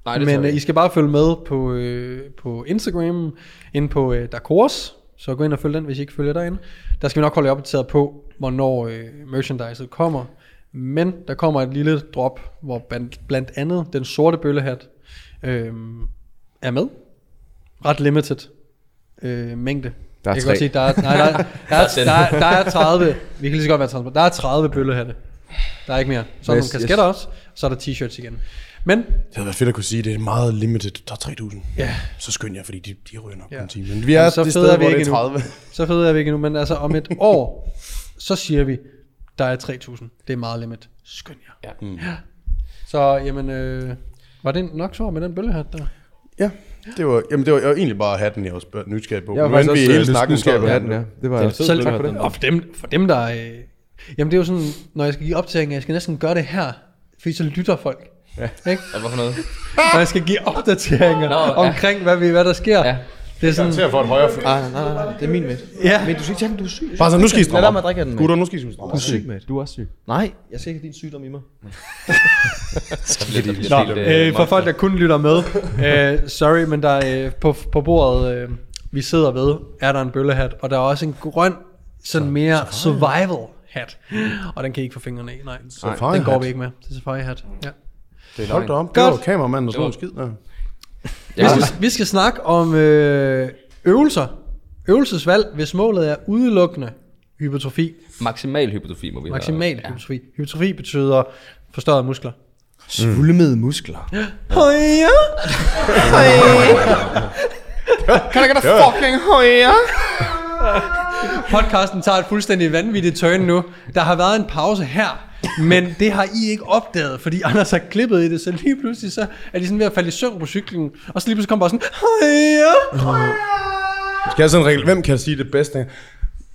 Nej, det Men øh, I skal bare følge med på, øh, på Instagram, ind på øh, Darkors, så gå ind og følg den, hvis I ikke følger derinde. Der skal vi nok holde jer opdateret på, hvornår øh, merchandiset kommer. Men der kommer et lille drop, hvor blandt, blandt andet den sorte bøllehat øh, er med. Ret limited øh, mængde. Der er jeg kan tre. godt sige, der er, nej, der, er, der, er, der, er, der er 30, vi kan lige så godt være transparent, der er 30 bøllehatte. Der er ikke mere. Så er der Yes, nogle kasketter også, så er der t-shirts igen. Men Det havde været fedt at kunne sige, at det er meget limited. Der er 3.000. Ja. Så skynd jer, fordi de, de ryger nok Ja. på en time. Men vi er så det fede sted, er vi hvor det ikke er endnu. 30. Så fed er vi ikke endnu, men altså om et år, så siger vi, der er 3000. Det er meget limit. Skynd jer. Ja. Mm. Så jamen, øh, var det nok svar med den bøllehat der? Ja, det var, jamen, det var, jeg var egentlig bare hatten, jeg var spørg- nysgerrig på. Jeg var Nu vi øh, hele snakken, nysgerrig på så- hatten, ja. Det var Det fed Selv bøllehat, tak for det. den. Og for dem, for dem der... Øh, jamen det er jo sådan, når jeg skal give opdateringer, jeg skal næsten gøre det her, fordi så lytter folk. Ja. Ikke? Hvad for noget? Når jeg skal give opdateringer Nå, ja. omkring, hvad, vi, hvad der sker. Ja. Det er sådan, Til at få et højere fly. Nej, nej, nej, nej, det er min med. ja. Men du skal ikke tage den, du er syg. Bare så, nu skal I Lad stramme op. drikke af den. Gutter, nu skal I stramme Du er syg med. Du er også syg. Nej, jeg ser ikke din sygdom i mig. Nå, øh, for folk, der kun lytter med, øh, sorry, men der øh, på, på bordet, øh, vi sidder ved, er der en bøllehat, og der er også en grøn, sådan mere survival hat, og den kan I ikke få fingrene i, nej. Den går vi ikke med, det er safari hat. Ja. Det er Hold da op. Det var Godt. kameramanden, der slog en skid der. Vi, skal, vi skal snakke om øh, øvelser. Øvelsesvalg, hvis målet er udelukkende hypertrofi. Maksimal hypotrofi må vi Maksimal have. hypertrofi. Hypertrofi betyder forstørrede muskler. Svulmede muskler. Højere! Kan jeg get a fucking højere? Podcasten tager et fuldstændig vanvittigt turn nu. Der har været en pause her, men det har I ikke opdaget, fordi Anders har klippet i det, så lige pludselig så er de sådan ved at falde i søvn på cyklen, og så lige pludselig kommer bare sådan, højere! Skal jeg sådan en regel? Hvem kan sige det bedste?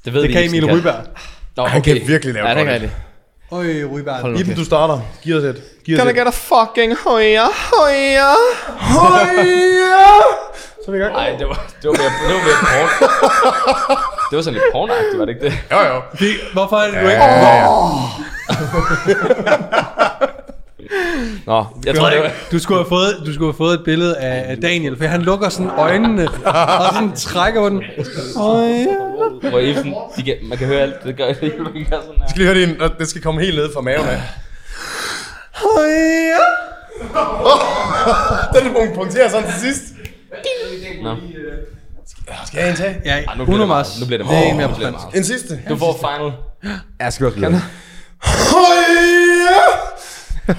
Det ved Det vi kan ikke, Emil Ryberg. Nå, Han okay. kan virkelig lave Ja, det kan jeg det. Øj, Ryberg. Iben, du starter. Giv os et. Giv os Can I et. get a fucking højere? Højere? Så er vi i gang. Nej, det var, det var mere, det var mere porn. det var sådan lidt pornagtigt, var det ikke det? Jo, jo. Det- Hvorfor er det, du ikke... Nå, Jeg tror, det var, Du skulle, have fået, du skulle have fået et billede af, af Daniel, for han lukker sådan øjnene, og sådan trækker på den. Hvor Ibsen, de kan, man kan høre alt, det gør det sådan her. Skal lige høre det, og det skal komme helt ned fra maven af. Den er punkterer sådan til sidst. Nå. Skal jeg en tage? Ja, Ej, nu bliver det Uno meget. Mars. Nu bliver det Det er meget. en mere på meget. En sidste. Du får final. Jeg skal også.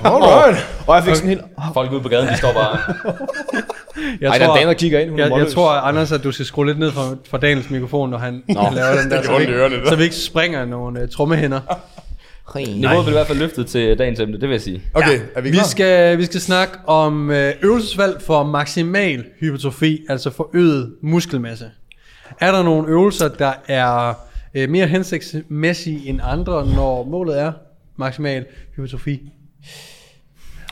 Alright. og jeg fik sådan helt... Folk ude på gaden, de står bare... Jeg Ej, der er Dan, der kigger ind. Hun jeg, jeg tror, Anders, at du skal skrue lidt ned fra, fra Daniels mikrofon, når han Nå, laver den der, så vi, ørerne, så vi ikke springer nogle uh, trommehænder. Niveauet blev i hvert fald løftet til dagens emne, det vil jeg sige. Okay, er vi Vi klar? skal, vi skal snakke om øh, øvelsesvalg for maksimal hypertrofi, altså forøget muskelmasse. Er der nogle øvelser, der er øh, mere hensigtsmæssige end andre, når målet er maksimal hypertrofi?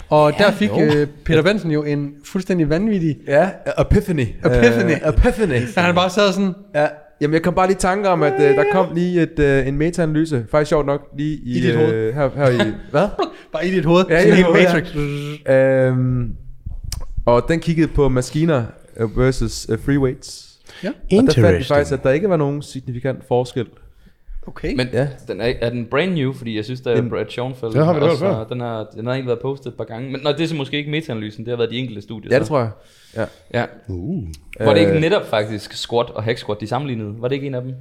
Og ja, der fik øh, Peter Benson jo en fuldstændig vanvittig... Ja, epiphany. Epiphany. Uh, epiphany. Da han bare sad sådan, Ja, jamen jeg kom bare lige i tanke om, at uh, der kom lige et, uh, en meta-analyse, faktisk sjovt nok, lige i, I dit hoved. øh, her, her i, hvad? bare i dit hoved, Ja, i helt hoved, ja. Matrix. Øhm, og den kiggede på maskiner øh, versus uh, free weights. Ja. Og der fandt vi faktisk, at der ikke var nogen signifikant forskel. Okay. Men Ja. den er, er den brand new, fordi jeg synes, der er Den- Brad Schoenfeld. Det har vi også, før. Den har, den har egentlig været postet et par gange. Men nej, det er så måske ikke meta-analysen, det har været de enkelte studier. Ja, det så. tror jeg. Ja. Ja. Uh. Var det ikke Øh, netop faktisk squat og hack squat, de sammenlignede? Var det ikke en af dem?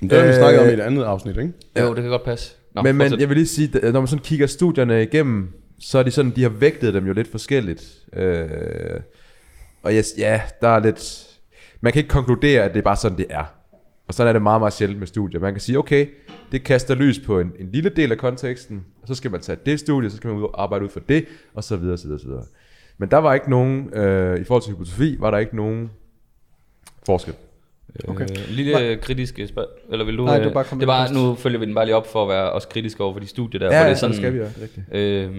Men det har vi Øh, snakket om i et andet afsnit, ikke? Jo, det kan godt passe. Nå, men, men jeg vil lige sige, at når man sådan kigger studierne igennem, så er de sådan, de har vægtet dem jo lidt forskelligt. Øh, og yes, ja, der er lidt... Man kan ikke konkludere, at det er bare sådan, det er. Og sådan er det meget, meget sjældent med studier. Man kan sige, okay, det kaster lys på en, en lille del af konteksten, og så skal man tage det studie, så skal man ud og arbejde ud for det, og så videre, så videre, så videre. Men der var ikke nogen, øh, i forhold til hypotrofi, var der ikke nogen forskel. Okay. Øh, lille øh, kritisk spørgsmål. Eller vil du... Nej, øh, du bare kom det først. nu følger vi den bare lige op for at være også kritisk over for de studier der. Ja, hvor ja, det er det sådan, skal vi jo, er. Øh,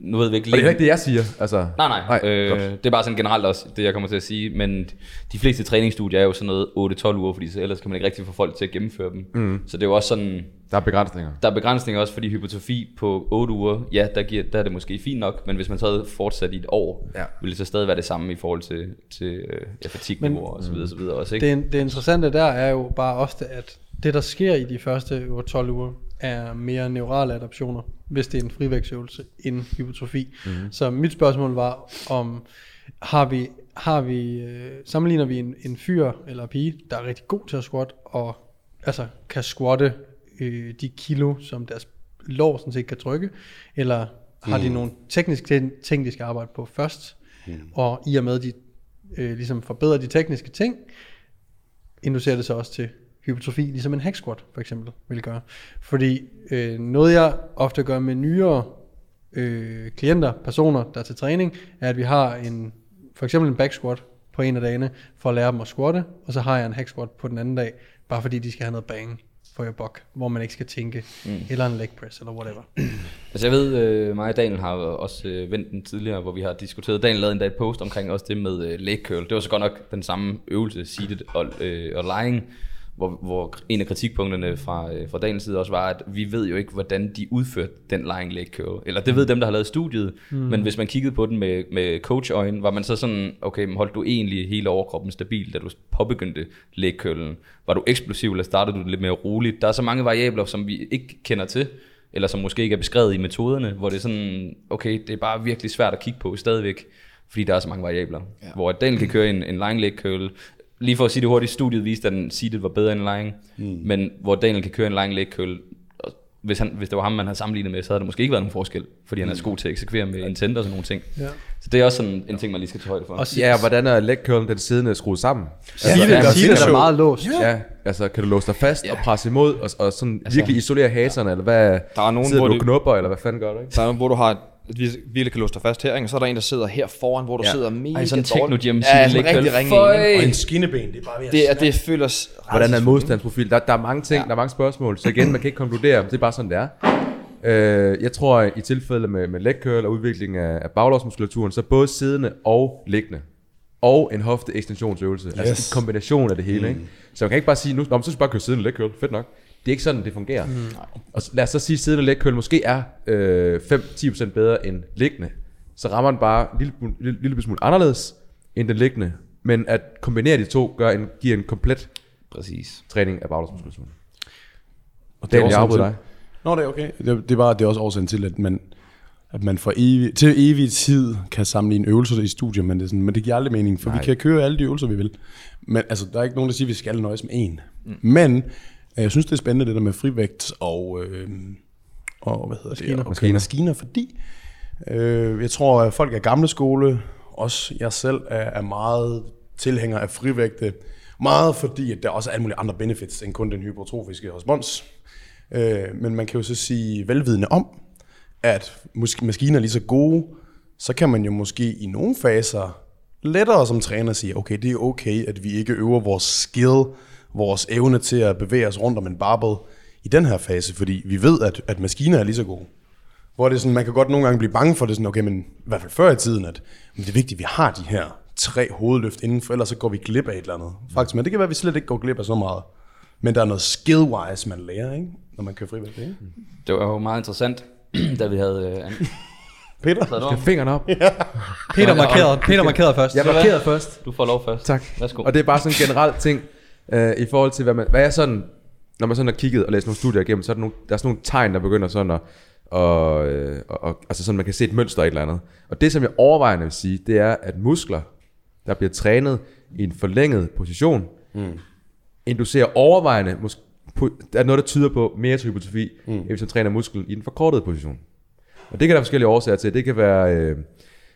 nu ved vi ikke Og det er lige... ikke det, jeg siger. Altså, Nej, nej. Nej, øh, godt. det er bare sådan generelt også det, jeg kommer til at sige. Men de fleste træningsstudier er jo sådan noget 8-12 uger, fordi så ellers kan man ikke rigtig få folk til at gennemføre dem. Mm. Så det er jo også sådan... der er begrænsninger. Der er begrænsninger også, fordi hypotrofi på 8 uger, ja, der, giver, der er det måske fint nok, men hvis man så havde fortsat i et år, Ja. ville det så stadig være det samme i forhold til, til øh, ja, fatigue og så videre, så videre også, ikke? Det, det interessante der er jo bare ofte, at det der sker i de første 12 uger, er mere neurale adaptioner, hvis det er en frivægtsøvelse end hypotrofi. Mm-hmm. Så mit spørgsmål var, om har vi, har vi øh, sammenligner vi en, en fyr eller pige, der er rigtig god til at squat, og altså kan squatte øh, de kilo, som deres lår sådan set kan trykke, eller har de nogle tekniske ting, de skal arbejde på først, mm. og i og med, de øh, ligesom forbedrer de tekniske ting, inducerer det så også til hypertrofi, ligesom en hack squat for eksempel vil gøre. Fordi øh, noget jeg ofte gør med nyere øh, klienter, personer, der er til træning, er at vi har en, for eksempel en back squat på en af dagene, for at lære dem at squatte, og så har jeg en hack squat på den anden dag, bare fordi de skal have noget bang for your buck, hvor man ikke skal tænke, mm. eller en leg press, eller whatever. Altså jeg ved, øh, mig og Daniel har også øh, vendt den tidligere, hvor vi har diskuteret, Daniel lavede endda et post omkring også det med øh, leg curl. Det var så godt nok den samme øvelse, seated og, øh, og lying, hvor, hvor en af kritikpunkterne fra, øh, fra Daniels side også var, at vi ved jo ikke, hvordan de udførte den lying leg curl. Eller det ved dem, der har lavet studiet, mm. men hvis man kiggede på den med, med coach-øjen, var man så sådan, okay, men holdt du egentlig hele overkroppen stabil, da du påbegyndte leg curlen? Var du eksplosiv, eller startede du lidt mere roligt? Der er så mange variabler, som vi ikke kender til, eller som måske ikke er beskrevet i metoderne, hvor det er sådan, okay, det er bare virkelig svært at kigge på stadigvæk, fordi der er så mange variabler. Ja. Hvor Daniel kan køre en, en lying leg curl, lige for at sige det hurtigt, studiet viste, at den seated var bedre end lying, mm. men hvor Daniel kan køre en curl, og hvis, han, hvis det var ham, man havde sammenlignet med, så havde der måske ikke været nogen forskel, fordi han er så god til at eksekvere med intent og sådan nogle ting. Ja. Så det er også sådan en ting, man lige skal tage højde for. Og Ja, og hvordan er leg curlen den siddende skruet sammen? Det, der sige det findes er meget låst. Ja, altså kan du låse dig fast ja. og presse imod, og, og sådan altså, virkelig isolere haserne, eller hvad? Der er nogen, hvor du knupper, eller hvad fanden gør du, ikke? Der er nogen, hvor du har et vir- virkelig kan låse dig fast her, ikke? og så er der en, der sidder her foran, hvor du Ja. sidder mega Ej, sådan en dårligt. techno-gym, Ja, sådan rigtig ringe? Og en skinneben, det er bare ved at Det, er, det føles Hvordan er modstandsprofil? Der, der er mange ting, ja. der er mange spørgsmål, så igen, man kan ikke konkludere, det er bare sådan, det er. Øh, jeg tror, at i tilfælde med, med leg curl og udvikling af, af baglårsmuskulaturen, så både siddende og liggende, og en hofte ekstensionsøvelse, yes. altså en kombination af det hele. Mm. Ikke? Så man kan ikke bare sige, nu Nå, så skal vi bare køre siddende leg curl, fedt nok. Det er ikke sådan, det fungerer. Mm. Og lad os så sige, at siddende curl måske er øh, 5-10% bedre end liggende. Så rammer den bare en lille, lille, lille smule anderledes end den liggende. Men at kombinere de to gør en, giver en komplet Præcis. træning af baglårsmuskulaturen. Og det er Daniel, jeg dig. Nå, det er okay. Det, det, var, det er også årsagen til, at man, at man for evig, til evig tid kan sammenligne øvelser i studier, men det, er sådan, men det giver aldrig mening, for Nej. vi kan køre alle de øvelser, vi vil. Men altså, der er ikke nogen, der siger, at vi skal nøjes med en. Mm. Men jeg synes, det er spændende, det der med frivægt og, øh, og hvad hedder Maskiner. det? Og maskiner. maskiner, fordi øh, jeg tror, at folk af gamle skole, også jeg selv, er, er meget tilhænger af frivægte. Meget fordi, at der også er alle mulige andre benefits, end kun den hypertrofiske respons. Øh, men man kan jo så sige velvidende om, at maskiner er lige så gode, så kan man jo måske i nogle faser lettere som træner sige, okay, det er okay, at vi ikke øver vores skill, vores evne til at bevæge os rundt om en barbell i den her fase, fordi vi ved, at, at maskiner er lige så gode. Hvor det er sådan, man kan godt nogle gange blive bange for det, sådan, okay, men i hvert fald før i tiden, at men det er vigtigt, at vi har de her tre hovedløft inden, for ellers så går vi glip af et eller andet. Faktisk, men det kan være, at vi slet ikke går glip af så meget. Men der er noget skill-wise, man lærer, ikke? når man kører frivægt. Ikke? Det var jo meget interessant, da vi havde... Øh, an- Peter? Skal om. fingeren op? Peter markerede, Peter markerede først. Jeg markerede først. Du får lov først. Tak. Værsgo. Og det er bare sådan en generel ting, øh, i forhold til, hvad man, hvad er sådan, når man sådan har kigget og læst nogle studier igennem, så er der, nogle, der er sådan nogle tegn, der begynder sådan at, og, øh, og, og, altså sådan, man kan se et mønster et eller andet. Og det, som jeg overvejende vil sige, det er, at muskler, der bliver trænet i en forlænget position, mm. inducerer overvejende, po- der er noget, der tyder på mere hypotrofi, mm. end hvis man træner muskel i den forkortede position. Og det kan der forskellige årsager til. Det kan være øh,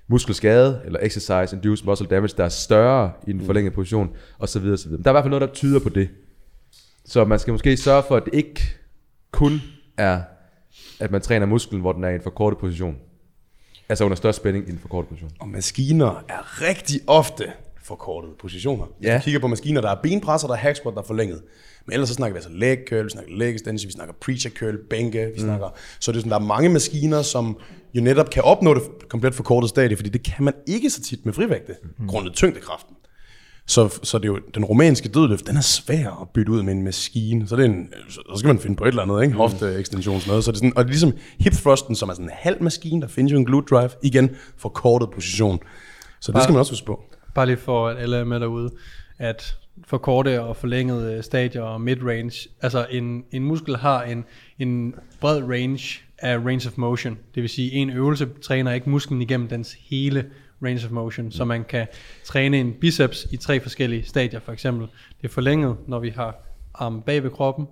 muskelskade, eller exercise induced muscle damage, der er større i den forlængede position, og så videre, så videre. Men der er i hvert fald noget, der tyder på det. Så man skal måske sørge for, at det ikke kun er, at man træner musklen, hvor den er i en forkortet position. Altså under størst spænding i en forkortet position. Og maskiner er rigtig ofte forkortede positioner. Hvis Ja. du kigger på maskiner, der er benpresser, der er hack squat, der er forlænget. Men ellers så snakker vi altså leg curl, vi snakker leg extension, vi snakker preacher curl, bænke, vi snakker... Så det er sådan, der er mange maskiner, som jo netop kan opnå det komplet forkortede stadie, fordi det kan man ikke så tit med frivægte, mm. grundet tyngdekraften. Så, så det er jo, den romanske dødløft, den er svær at bytte ud med en maskine. Så, det er en, så skal man finde på et eller andet, ikke? Hofte ekstensions noget. Så det er sådan, og det er ligesom hip thrusten, som er sådan en halv maskine, der findes jo en glute drive, igen, forkortet position. Så det skal man også huske på. Bare lige for, at alle er med derude, at for korte og forlængede stadier og mid-range, altså en, en muskel har en, en bred range af range of motion. Det vil sige, en øvelse træner ikke musklen igennem dens hele range of motion, så man kan træne en biceps i tre forskellige stadier, for eksempel. Det er forlænget, når vi har armen bag ved kroppen,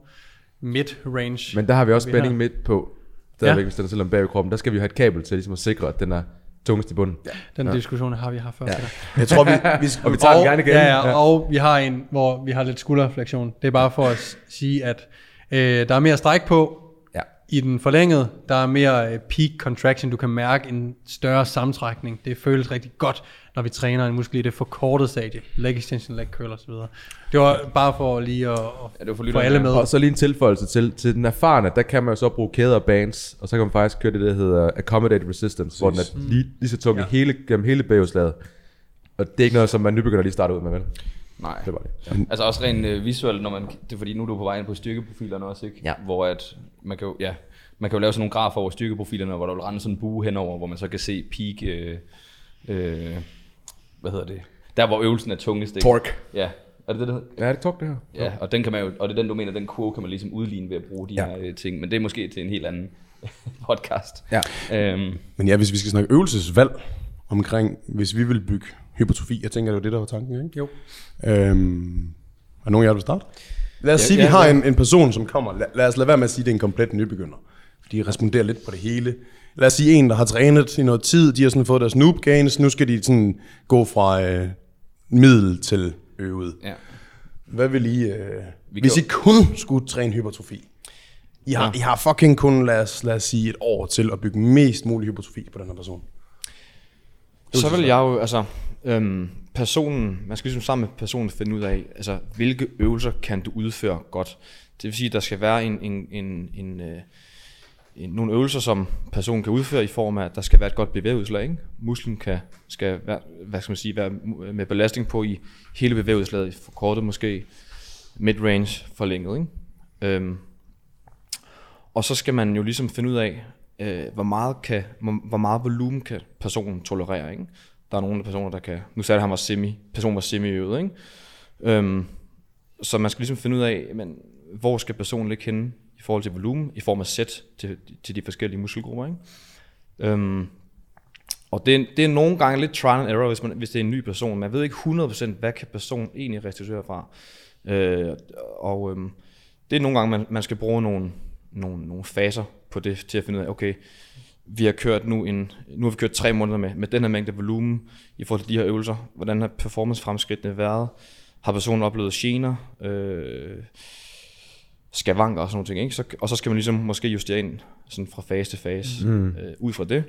mid-range. Men der har vi også spænding midt på. Stadigvæk, Ja. hvis den er selv om bag ved kroppen. Der skal vi jo have et kabel til ligesom at sikre, at den er tungest i bunden. Ja. Den ja. diskussion har vi haft før. Ja. Jeg tror, vi, vi skal, Og vi tager den gerne igen. Ja, ja, og vi har en, hvor vi har lidt skulderflektion. Det er bare for at sige, at øh, der er mere stræk på Ja. i den forlængede. Der er mere øh, peak contraction. Du kan mærke en større sammentrækning. Det føles rigtig godt, når vi træner en muskel i det forkortede stadie. Leg extension, leg curl osv. Det var bare for lige at, Ja, det var for få alle med. Og så lige en tilføjelse til, til den erfarne, der kan man jo så bruge kæder og bands, og så kan man faktisk køre det, der hedder accommodated resistance, hvor den er lige, lige så tung ja. hele, gennem hele bagudslaget. Og det er ikke noget, som man nybegynder lige starter ud med, vel? Nej. Det var det. Ja. Altså også rent øh, visuelt, når man, det er fordi nu er du på vej ind på styrkeprofilerne også, ikke? Ja. Hvor at, man kan jo, ja, man kan jo lave sådan nogle grafer over styrkeprofilerne, hvor der vil rende sådan en bue henover, hvor man så kan se peak, øh, øh, hvad hedder det, der hvor øvelsen er tungest, ikke? Torque. Ja, er det det, det hedder? Ja, det er tok, det her. Ja, og den kan man jo, og det er den, du mener, den kurve kan man ligesom udligne ved at bruge de Ja. her øh, ting, men det er måske til en helt anden podcast. Ja. Øhm, Men ja, hvis vi skal snakke øvelsesvalg omkring, hvis vi vil bygge hypertrofi, jeg tænker, det var det, der var tanken, ikke? Jo. Øhm, er nogen af jer, der vil starte? Lad os Ja, sige, at ja, vi har ja. en, en person, som kommer. Lad, lad os lade være med at sige, at det er en komplet nybegynder. Fordi de responderer lidt på det hele. Lad os sige en, der har trænet i noget tid. De har sådan fået deres noob gains. Nu skal de sådan gå fra øh, middel til øvet. ja. Hvad vil I... Øh, Vi hvis I kun skulle træne hypertrofi. I har, ja. I har fucking kun, lad os, lad os sige, et år til at bygge mest mulig hypertrofi på den her person. Så vil jeg jo, altså, øhm, personen, man skal ligesom sammen med personen finde ud af, altså, hvilke øvelser kan du udføre godt. Det vil sige, der skal være en, en, en, en, øh, en, nogle øvelser, som personen kan udføre i form af, at der skal være et godt bevægeudslag. Ikke? Musklen kan, skal være, hvad skal man sige, være med belastning på i hele bevægeudslaget, forkortet måske, mid-range forlænget. Ikke? Øhm, og så skal man jo ligesom finde ud af, øh, hvor meget kan, hvor, meget volumen kan personen tolerere, ikke? Der er nogle personer, der kan, nu sagde han var semi, personen var semi-øvet, ikke? Øhm, så man skal ligesom finde ud af, men, hvor skal personen ligge henne i forhold til volumen, i form af sæt til, til de forskellige muskelgrupper, ikke? Øhm, og det er, det er nogle gange lidt trial and error, hvis, man, hvis det er en ny person. Man ved ikke 100% hvad kan personen egentlig restituere fra. Øh, og øhm, det er nogle gange, man, man skal bruge nogle, nogle, nogle faser på det, til at finde ud af, okay, vi har kørt nu en, nu har vi kørt tre måneder med, med den her mængde volumen i forhold til de her øvelser. Hvordan har performance-fremskridtene været? Har personen oplevet gener? Øh, skavanker og sådan nogle ting, ikke? Så, og så skal man ligesom måske justere ind sådan fra fase til fase mm. øh, ud fra det.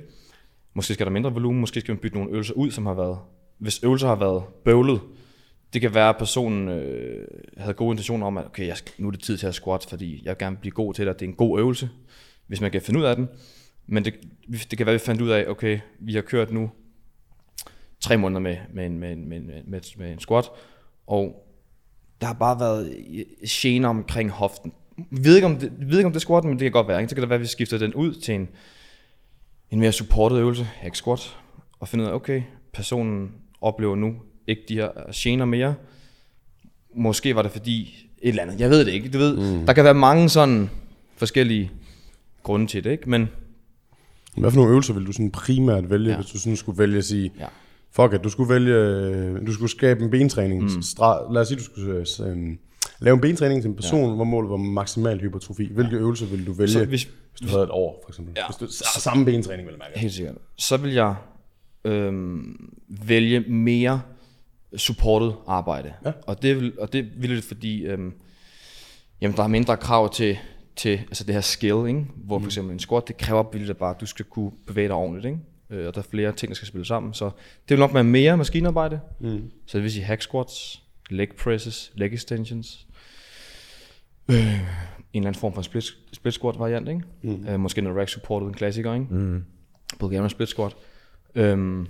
Måske skal der mindre volumen, måske skal man bytte nogle øvelser ud, som har været, hvis øvelser har været bøvlet, det kan være, at personen øh, havde gode intentioner om, at okay, jeg nu er det tid til at squat, fordi jeg vil gerne blive god til det, at det er en god øvelse, hvis man kan finde ud af den. Men det, det kan være, at vi fandt ud af, okay, vi har kørt nu tre måneder med, med, en, med, en, med, en, med, med en squat, og der har bare været gener omkring hoften. Vi ved ikke, om det, ved ikke, om det er squat, men det kan godt være. Ikke? Så kan det være, at vi skifter den ud til en, en mere supportet øvelse, hack squat, og finde ud af, okay, personen oplever nu ikke de her gener mere. Måske var det fordi et eller andet, jeg ved det ikke. Du ved, mm. der kan være mange sådan forskellige grunde til det, ikke? Men Hvad for nogle øvelser vil du sådan primært vælge. Ja. hvis du sådan skulle vælge at sige, Ja. Fuck it, du skulle vælge, øh, du skulle skabe en bentræning. Mm. Stra- lad os sige, du skulle øh, øh, lave en bentræning til en person, ja. hvor målet var maksimal hypertrofi. Hvilke ja. øvelser vil du vælge, så hvis, hvis, hvis du havde et år, for eksempel? Ja. Hvis du, samme bentræning, vil jeg mærke. Helt sikkert. Så vil jeg øhm, vælge mere supportet arbejde. Ja. Og, det vil, og det vil det, fordi øhm, jamen, der er mindre krav til, til altså det her skill, ikke? hvor for eksempel en squat, det kræver vildt bare, at du skal kunne bevæge dig ordentligt. Ikke? Øh, og der er flere ting, der skal spille sammen. Så det vil nok være mere maskinarbejde. Mm. Så det vil sige hack squats, leg presses, leg extensions, øh, en eller anden form for split, split squat variant, ikke? Mm. Øh, måske noget rack supportet, en klassiker, ikke? Mm. Bulgarian split squat. Øhm,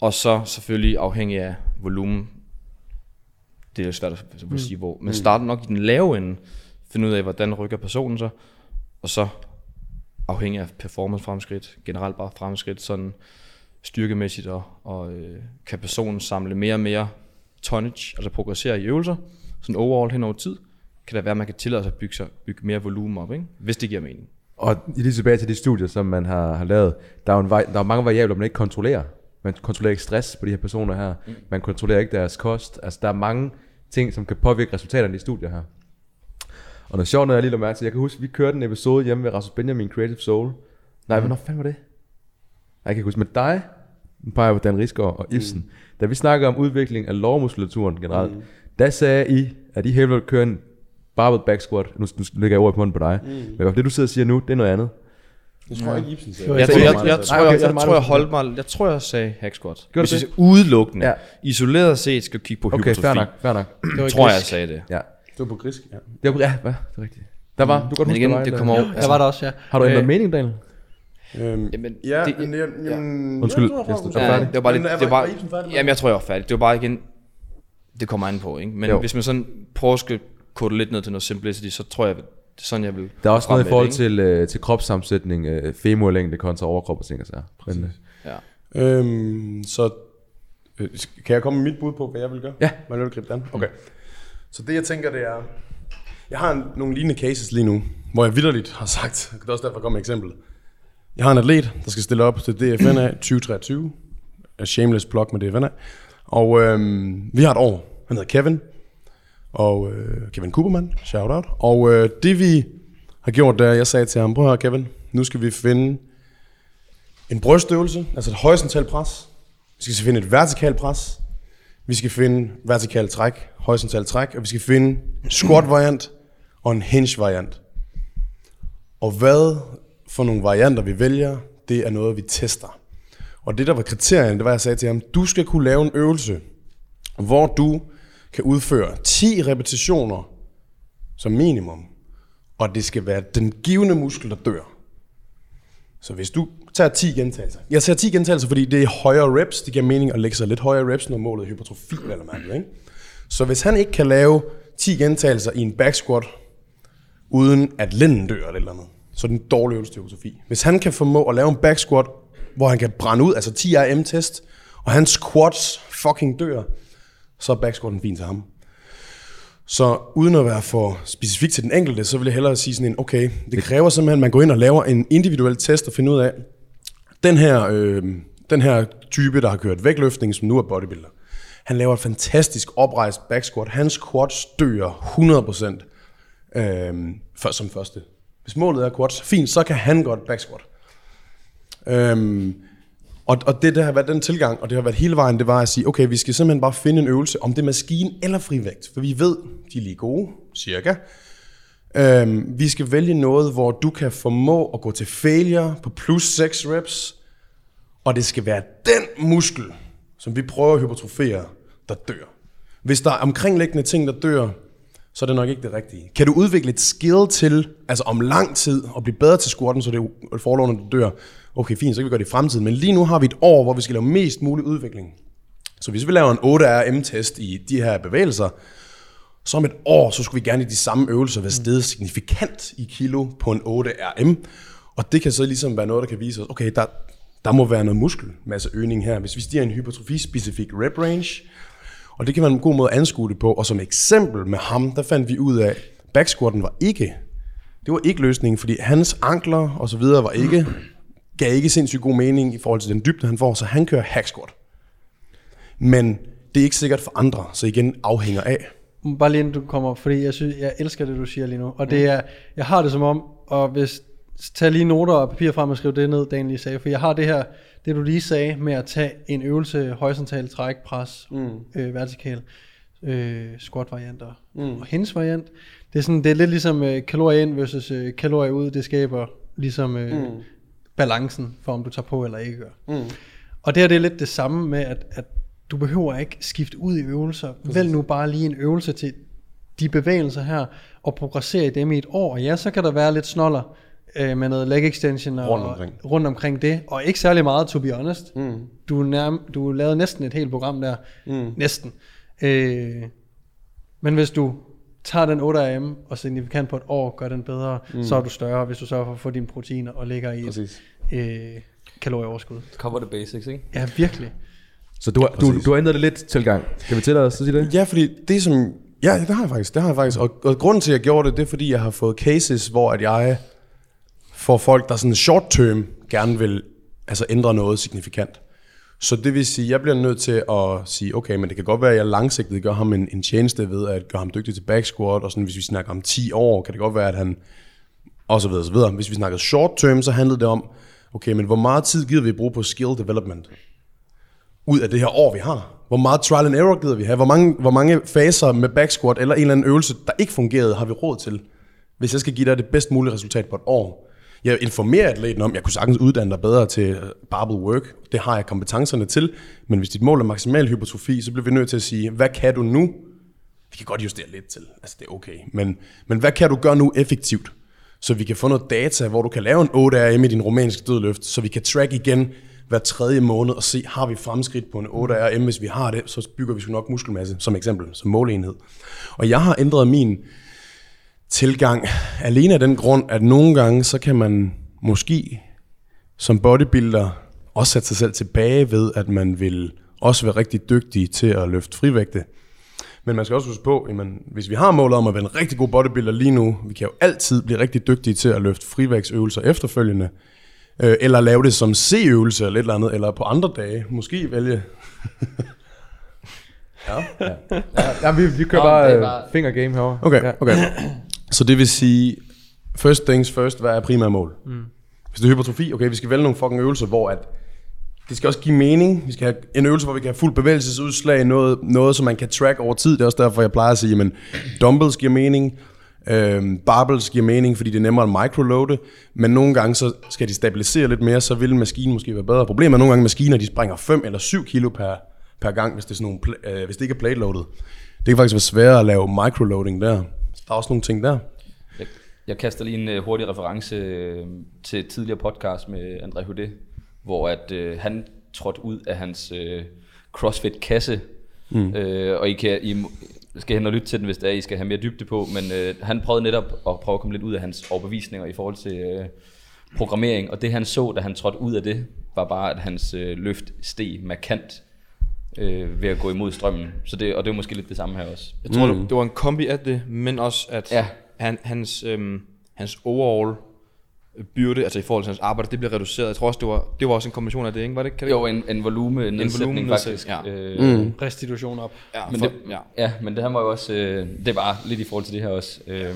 og så selvfølgelig afhængig af volumen. Det er svært at at sige hvor. Men starte nok i den lave ende. Finde ud af, hvordan rykker personen så. Og så afhængig af performance fremskridt. Generelt bare fremskridt sådan styrkemæssigt. Og, og øh, kan personen samle mere og mere tonnage, altså progressere i øvelser. Sådan overall hen over tid. Kan det være, at man kan tillade sig at bygge, sig, bygge mere volumen op, ikke? hvis det giver mening. Og lige tilbage til de studier, som man har, har lavet. Der er, jo en der er mange variabler, man ikke kontrollerer. Man kontrollerer ikke stress på de her personer her. Man kontrollerer ikke deres kost. Altså, der er mange ting, som kan påvirke resultaterne i de studier her. Og noget sjovt, når jeg lige lå mærke til, jeg kan huske, vi kørte en episode hjemme ved Rasmus Benjamin Creative Soul. Nej, hvornår fanden var det? Jeg kan ikke huske, med dig, nu peger jeg på Dan Risgaard og Ibsen. Mm. Da vi snakker om udvikling af lårmuskulaturen generelt, mm. der sagde I, at I helt vil køre en barbell back squat. Nu, nu lægger jeg ordet på munden på dig. Mm. Men det, du sidder og siger nu, det er noget andet. Det tror jeg ikke, Ibsen sagde. Jeg, jeg tror, jeg, jeg, jeg, tror, okay, jeg, er jeg, det tror, mig, jeg holdt mig, jeg tror, jeg sagde hack squat. Gjorde Hvis jeg udelukkende, Ja. isoleret set skal kigge på Okay, hypertrofi, fair nok, fair nok. Det var tror jeg, jeg sagde det. Ja. Det var på grisk, ja. Det var, ja, hvad? Det er rigtigt. Der var, du kan godt Men huske, igen, der var det kommer over. Jeg var der også, ja. Har du ændret Øh, mening, Daniel? Øhm, Jamen, ja, det- men, jeg, jamen, Undskyld, jeg jeg jeg jeg Ja, det var bare lidt, det var bare, jamen jeg tror jeg var færdig. Det var bare igen, det kommer an på, ikke? Men Jo. hvis man sådan prøver at skal kode lidt ned til noget simplicity, så tror jeg, det er sådan jeg vil Der er også noget i forhold det, til, øh, til kropssammensætning, øh, femurlængde kontra overkrop og ting og sager. Øh, Ja. Øhm, så øh, kan jeg komme med mit bud på, hvad jeg vil gøre? Ja. Hvad vil du gribe det an? Okay. Så det jeg tænker, det er... Jeg har en, nogle lignende cases lige nu, hvor jeg vidderligt har sagt, det er også derfor, jeg kommer med eksempel. Jeg har en atlet, der skal stille op til DFNA 2023. A shameless plug med DFNA. Og øhm, vi har et år. Han hedder Kevin. Og øh, Kevin Cooperman, shout out. Og øh, det vi har gjort, det er, jeg sagde til ham, prøv høre Kevin, nu skal vi finde en brystøvelse, altså et horisontalt pres. Vi skal finde et vertikalt pres. Vi skal finde vertikalt træk, horisontalt træk, og vi skal finde en squat variant og en hinge variant. Og hvad for nogle varianter vi vælger, det er noget, vi tester. Og det, der var kriterien, det var, at jeg sagde til ham, du skal kunne lave en øvelse, hvor du kan udføre 10 repetitioner som minimum, og det skal være den givende muskel, der dør. Så hvis du tager 10 gentagelser. Jeg tager 10 gentagelser, fordi det er højere reps. Det giver mening at lægge sig lidt højere reps, når målet er hypertrofi eller mærke, ikke? Så hvis han ikke kan lave 10 gentagelser i en back squat, uden at lænden dør eller et eller andet, så er det en dårlig øvelse til hypertrofi. Hvis han kan formå at lave en back squat, hvor han kan brænde ud, altså 10 RM test, og hans quads fucking dør, så er back squatten fint til ham. Så uden at være for specifik til den enkelte, så vil jeg hellere sige sådan en, okay, det kræver simpelthen, at man går ind og laver en individuel test og finder ud af, den her, øh, den her type, der har kørt vægtløftning, som nu er bodybuilder, han laver et fantastisk oprejst back squat. Hans quads dør 100% øh, for, som første. Hvis målet er quads, fint, så kan han godt back squat. Øhm, og, og det, der har været den tilgang, og det har været hele vejen, det var at sige, okay, vi skal simpelthen bare finde en øvelse, om det er maskine eller frivægt. For vi ved, de er lige gode, cirka. Øhm, vi skal vælge noget, hvor du kan formå at gå til failure på plus 6 reps, og det skal være den muskel, som vi prøver at hypertrofere, der dør. Hvis der er omkringliggende ting, der dør, så er det nok ikke det rigtige. Kan du udvikle et skill til, altså om lang tid, og blive bedre til squatten, så det er når der dør, okay, fint, så kan vi gøre det i fremtiden. Men lige nu har vi et år, hvor vi skal lave mest mulig udvikling. Så hvis vi laver en 8RM-test i de her bevægelser, så om et år, så skulle vi gerne i de samme øvelser være steget signifikant i kilo på en 8RM. Og det kan så ligesom være noget, der kan vise os, okay, der, der må være noget muskelmasse øgning her. Hvis vi stiger en hypertrofi-specifik rep range, og det kan være en god måde at anskue det på. Og som eksempel med ham, der fandt vi ud af, at backsquatten var ikke, det var ikke løsningen, fordi hans ankler og så videre var ikke, gav ikke sindssygt god mening i forhold til den dybde, han får, så han kører hack squat. Men det er ikke sikkert for andre, så igen afhænger af. Bare lige inden du kommer fordi jeg, synes, jeg elsker det, du siger lige nu. Og det er, jeg har det som om, og hvis, tag lige noter og papir frem og skriv det ned, Dan lige sagde. For jeg har det her, det du lige sagde med at tage en øvelse, horisontal træk, pres, mm. øh, vertikal, øh, squat varianter mm. og hendes variant. Det er, sådan, det er lidt ligesom øh, kalorier ind versus øh, kalorier ud, det skaber ligesom øh, mm. balancen for, om du tager på eller ikke gør. Mm. Og det her det er lidt det samme med, at, at du behøver ikke skifte ud i øvelser. Vælg nu bare lige en øvelse til de bevægelser her, og progressere i dem i et år. Og ja, så kan der være lidt snoller øh, med noget leg extension og, Rundt omkring. rundt omkring det. Og ikke særlig meget, to be honest. Mm. Du, nærm, du lavede næsten et helt program der. Mm. Næsten. Øh, men hvis du tager den 8 AM og signifikant på et år, gør den bedre, mm. så er du større, hvis du sørger for at få dine proteiner og ligger i et Præcis. øh, kalorieoverskud. Cover the basics, ikke? Ja, virkelig. Så du har, du, du har ændret det lidt tilgang. Skal vi til dig så sige det? Ja, fordi det som... Ja, det har jeg faktisk. Det har jeg faktisk. Og, og grunden til, at jeg gjorde det, det er, fordi jeg har fået cases, hvor at jeg får folk, der sådan short term gerne vil altså ændre noget signifikant. Så det vil sige, at jeg bliver nødt til at sige, okay, men det kan godt være, at jeg langsigtet gør ham en, en tjeneste ved at gøre ham dygtig til back squat, og sådan, hvis vi snakker om 10 år, kan det godt være, at han og så videre, så videre. Hvis vi snakker short term, så handlede det om, okay, men hvor meget tid gider vi bruge på skill development? Ud af det her år, vi har? Hvor meget trial and error gider vi have? Hvor mange, hvor mange faser med back squat eller en eller anden øvelse, der ikke fungerede, har vi råd til? Hvis jeg skal give dig det bedst mulige resultat på et år. Jeg informerer atleten om, at jeg kunne sagtens uddanne dig bedre til øh, barbell work. Det har jeg kompetencerne til. Men hvis dit mål er maksimal hypertrofi, så bliver vi nødt til at sige, hvad kan du nu? Vi kan godt justere lidt til, altså det er okay. Men, men hvad kan du gøre nu effektivt? Så vi kan få noget data, hvor du kan lave en 8 RM i din romanske dødløft, så vi kan track igen hver tredje måned og se, har vi fremskridt på en 8 RM? Hvis vi har det, så bygger vi sgu nok muskelmasse, som eksempel, som måleenhed. Og jeg har ændret min tilgang alene af den grund, at nogle gange, så kan man måske som bodybuilder også sætte sig selv tilbage ved, at man vil også være rigtig dygtig til at løfte frivægte. Men man skal også huske på, at hvis vi har målet om at være en rigtig god bodybuilder lige nu, vi kan jo altid blive rigtig dygtige til at løfte frivægtsøvelser efterfølgende, øh, eller lave det som C-øvelse eller et eller andet, eller på andre dage, måske vælge. Ja, vi, vi kører Nå, bare, øh, bare- finger game herovre. Okay, Ja. okay. Så det vil sige, first things first, hvad er primære mål? Mm. Hvis det er hypertrofi, okay, vi skal vælge nogle fucking øvelser, hvor at det skal også give mening. Vi skal have en øvelse, hvor vi kan have fuld bevægelsesudslag, noget, noget som man kan track over tid. Det er også derfor, jeg plejer at sige, at dumbbells giver mening, øhm, barbells giver mening, fordi det er nemmere at microloade, men nogle gange så skal de stabilisere lidt mere, så vil maskinen måske være bedre. Problemet er nogle gange, at maskiner de springer 5 eller 7 kilo per, per gang, hvis det, er sådan nogle, øh, hvis det ikke er plate loaded. Det kan faktisk være sværere at lave microloading der. Så der er også nogle ting der. Jeg, jeg kaster lige en uh, hurtig reference uh, til et tidligere podcast med André Houdet, hvor at uh, han trådte ud af hans uh, CrossFit-kasse, mm. uh, og I, kan, I skal hen og lytte til den, hvis det er, I skal have mere dybde på, men uh, han prøvede netop at prøve at komme lidt ud af hans overbevisninger i forhold til uh, programmering, og det han så, da han trådte ud af det, var bare, at hans uh, løft steg markant uh, ved at gå imod strømmen. Så det, og det er måske lidt det samme her også. Jeg tror, mm. det, det var en kombi af det, men også at Ja. han, hans, øhm, hans overall byrde, altså i forhold til hans arbejde, det blev reduceret. Jeg tror også, det var, det var også en kombination af det, ikke? Var det, kan det Jo, en, en volume nedsætning faktisk. volumenedsætning, Ja. Øh, Restitution op. Ja, Men for, det, ja. ja, men det her var jo også, øh, det var lidt i forhold til det her også. Øh,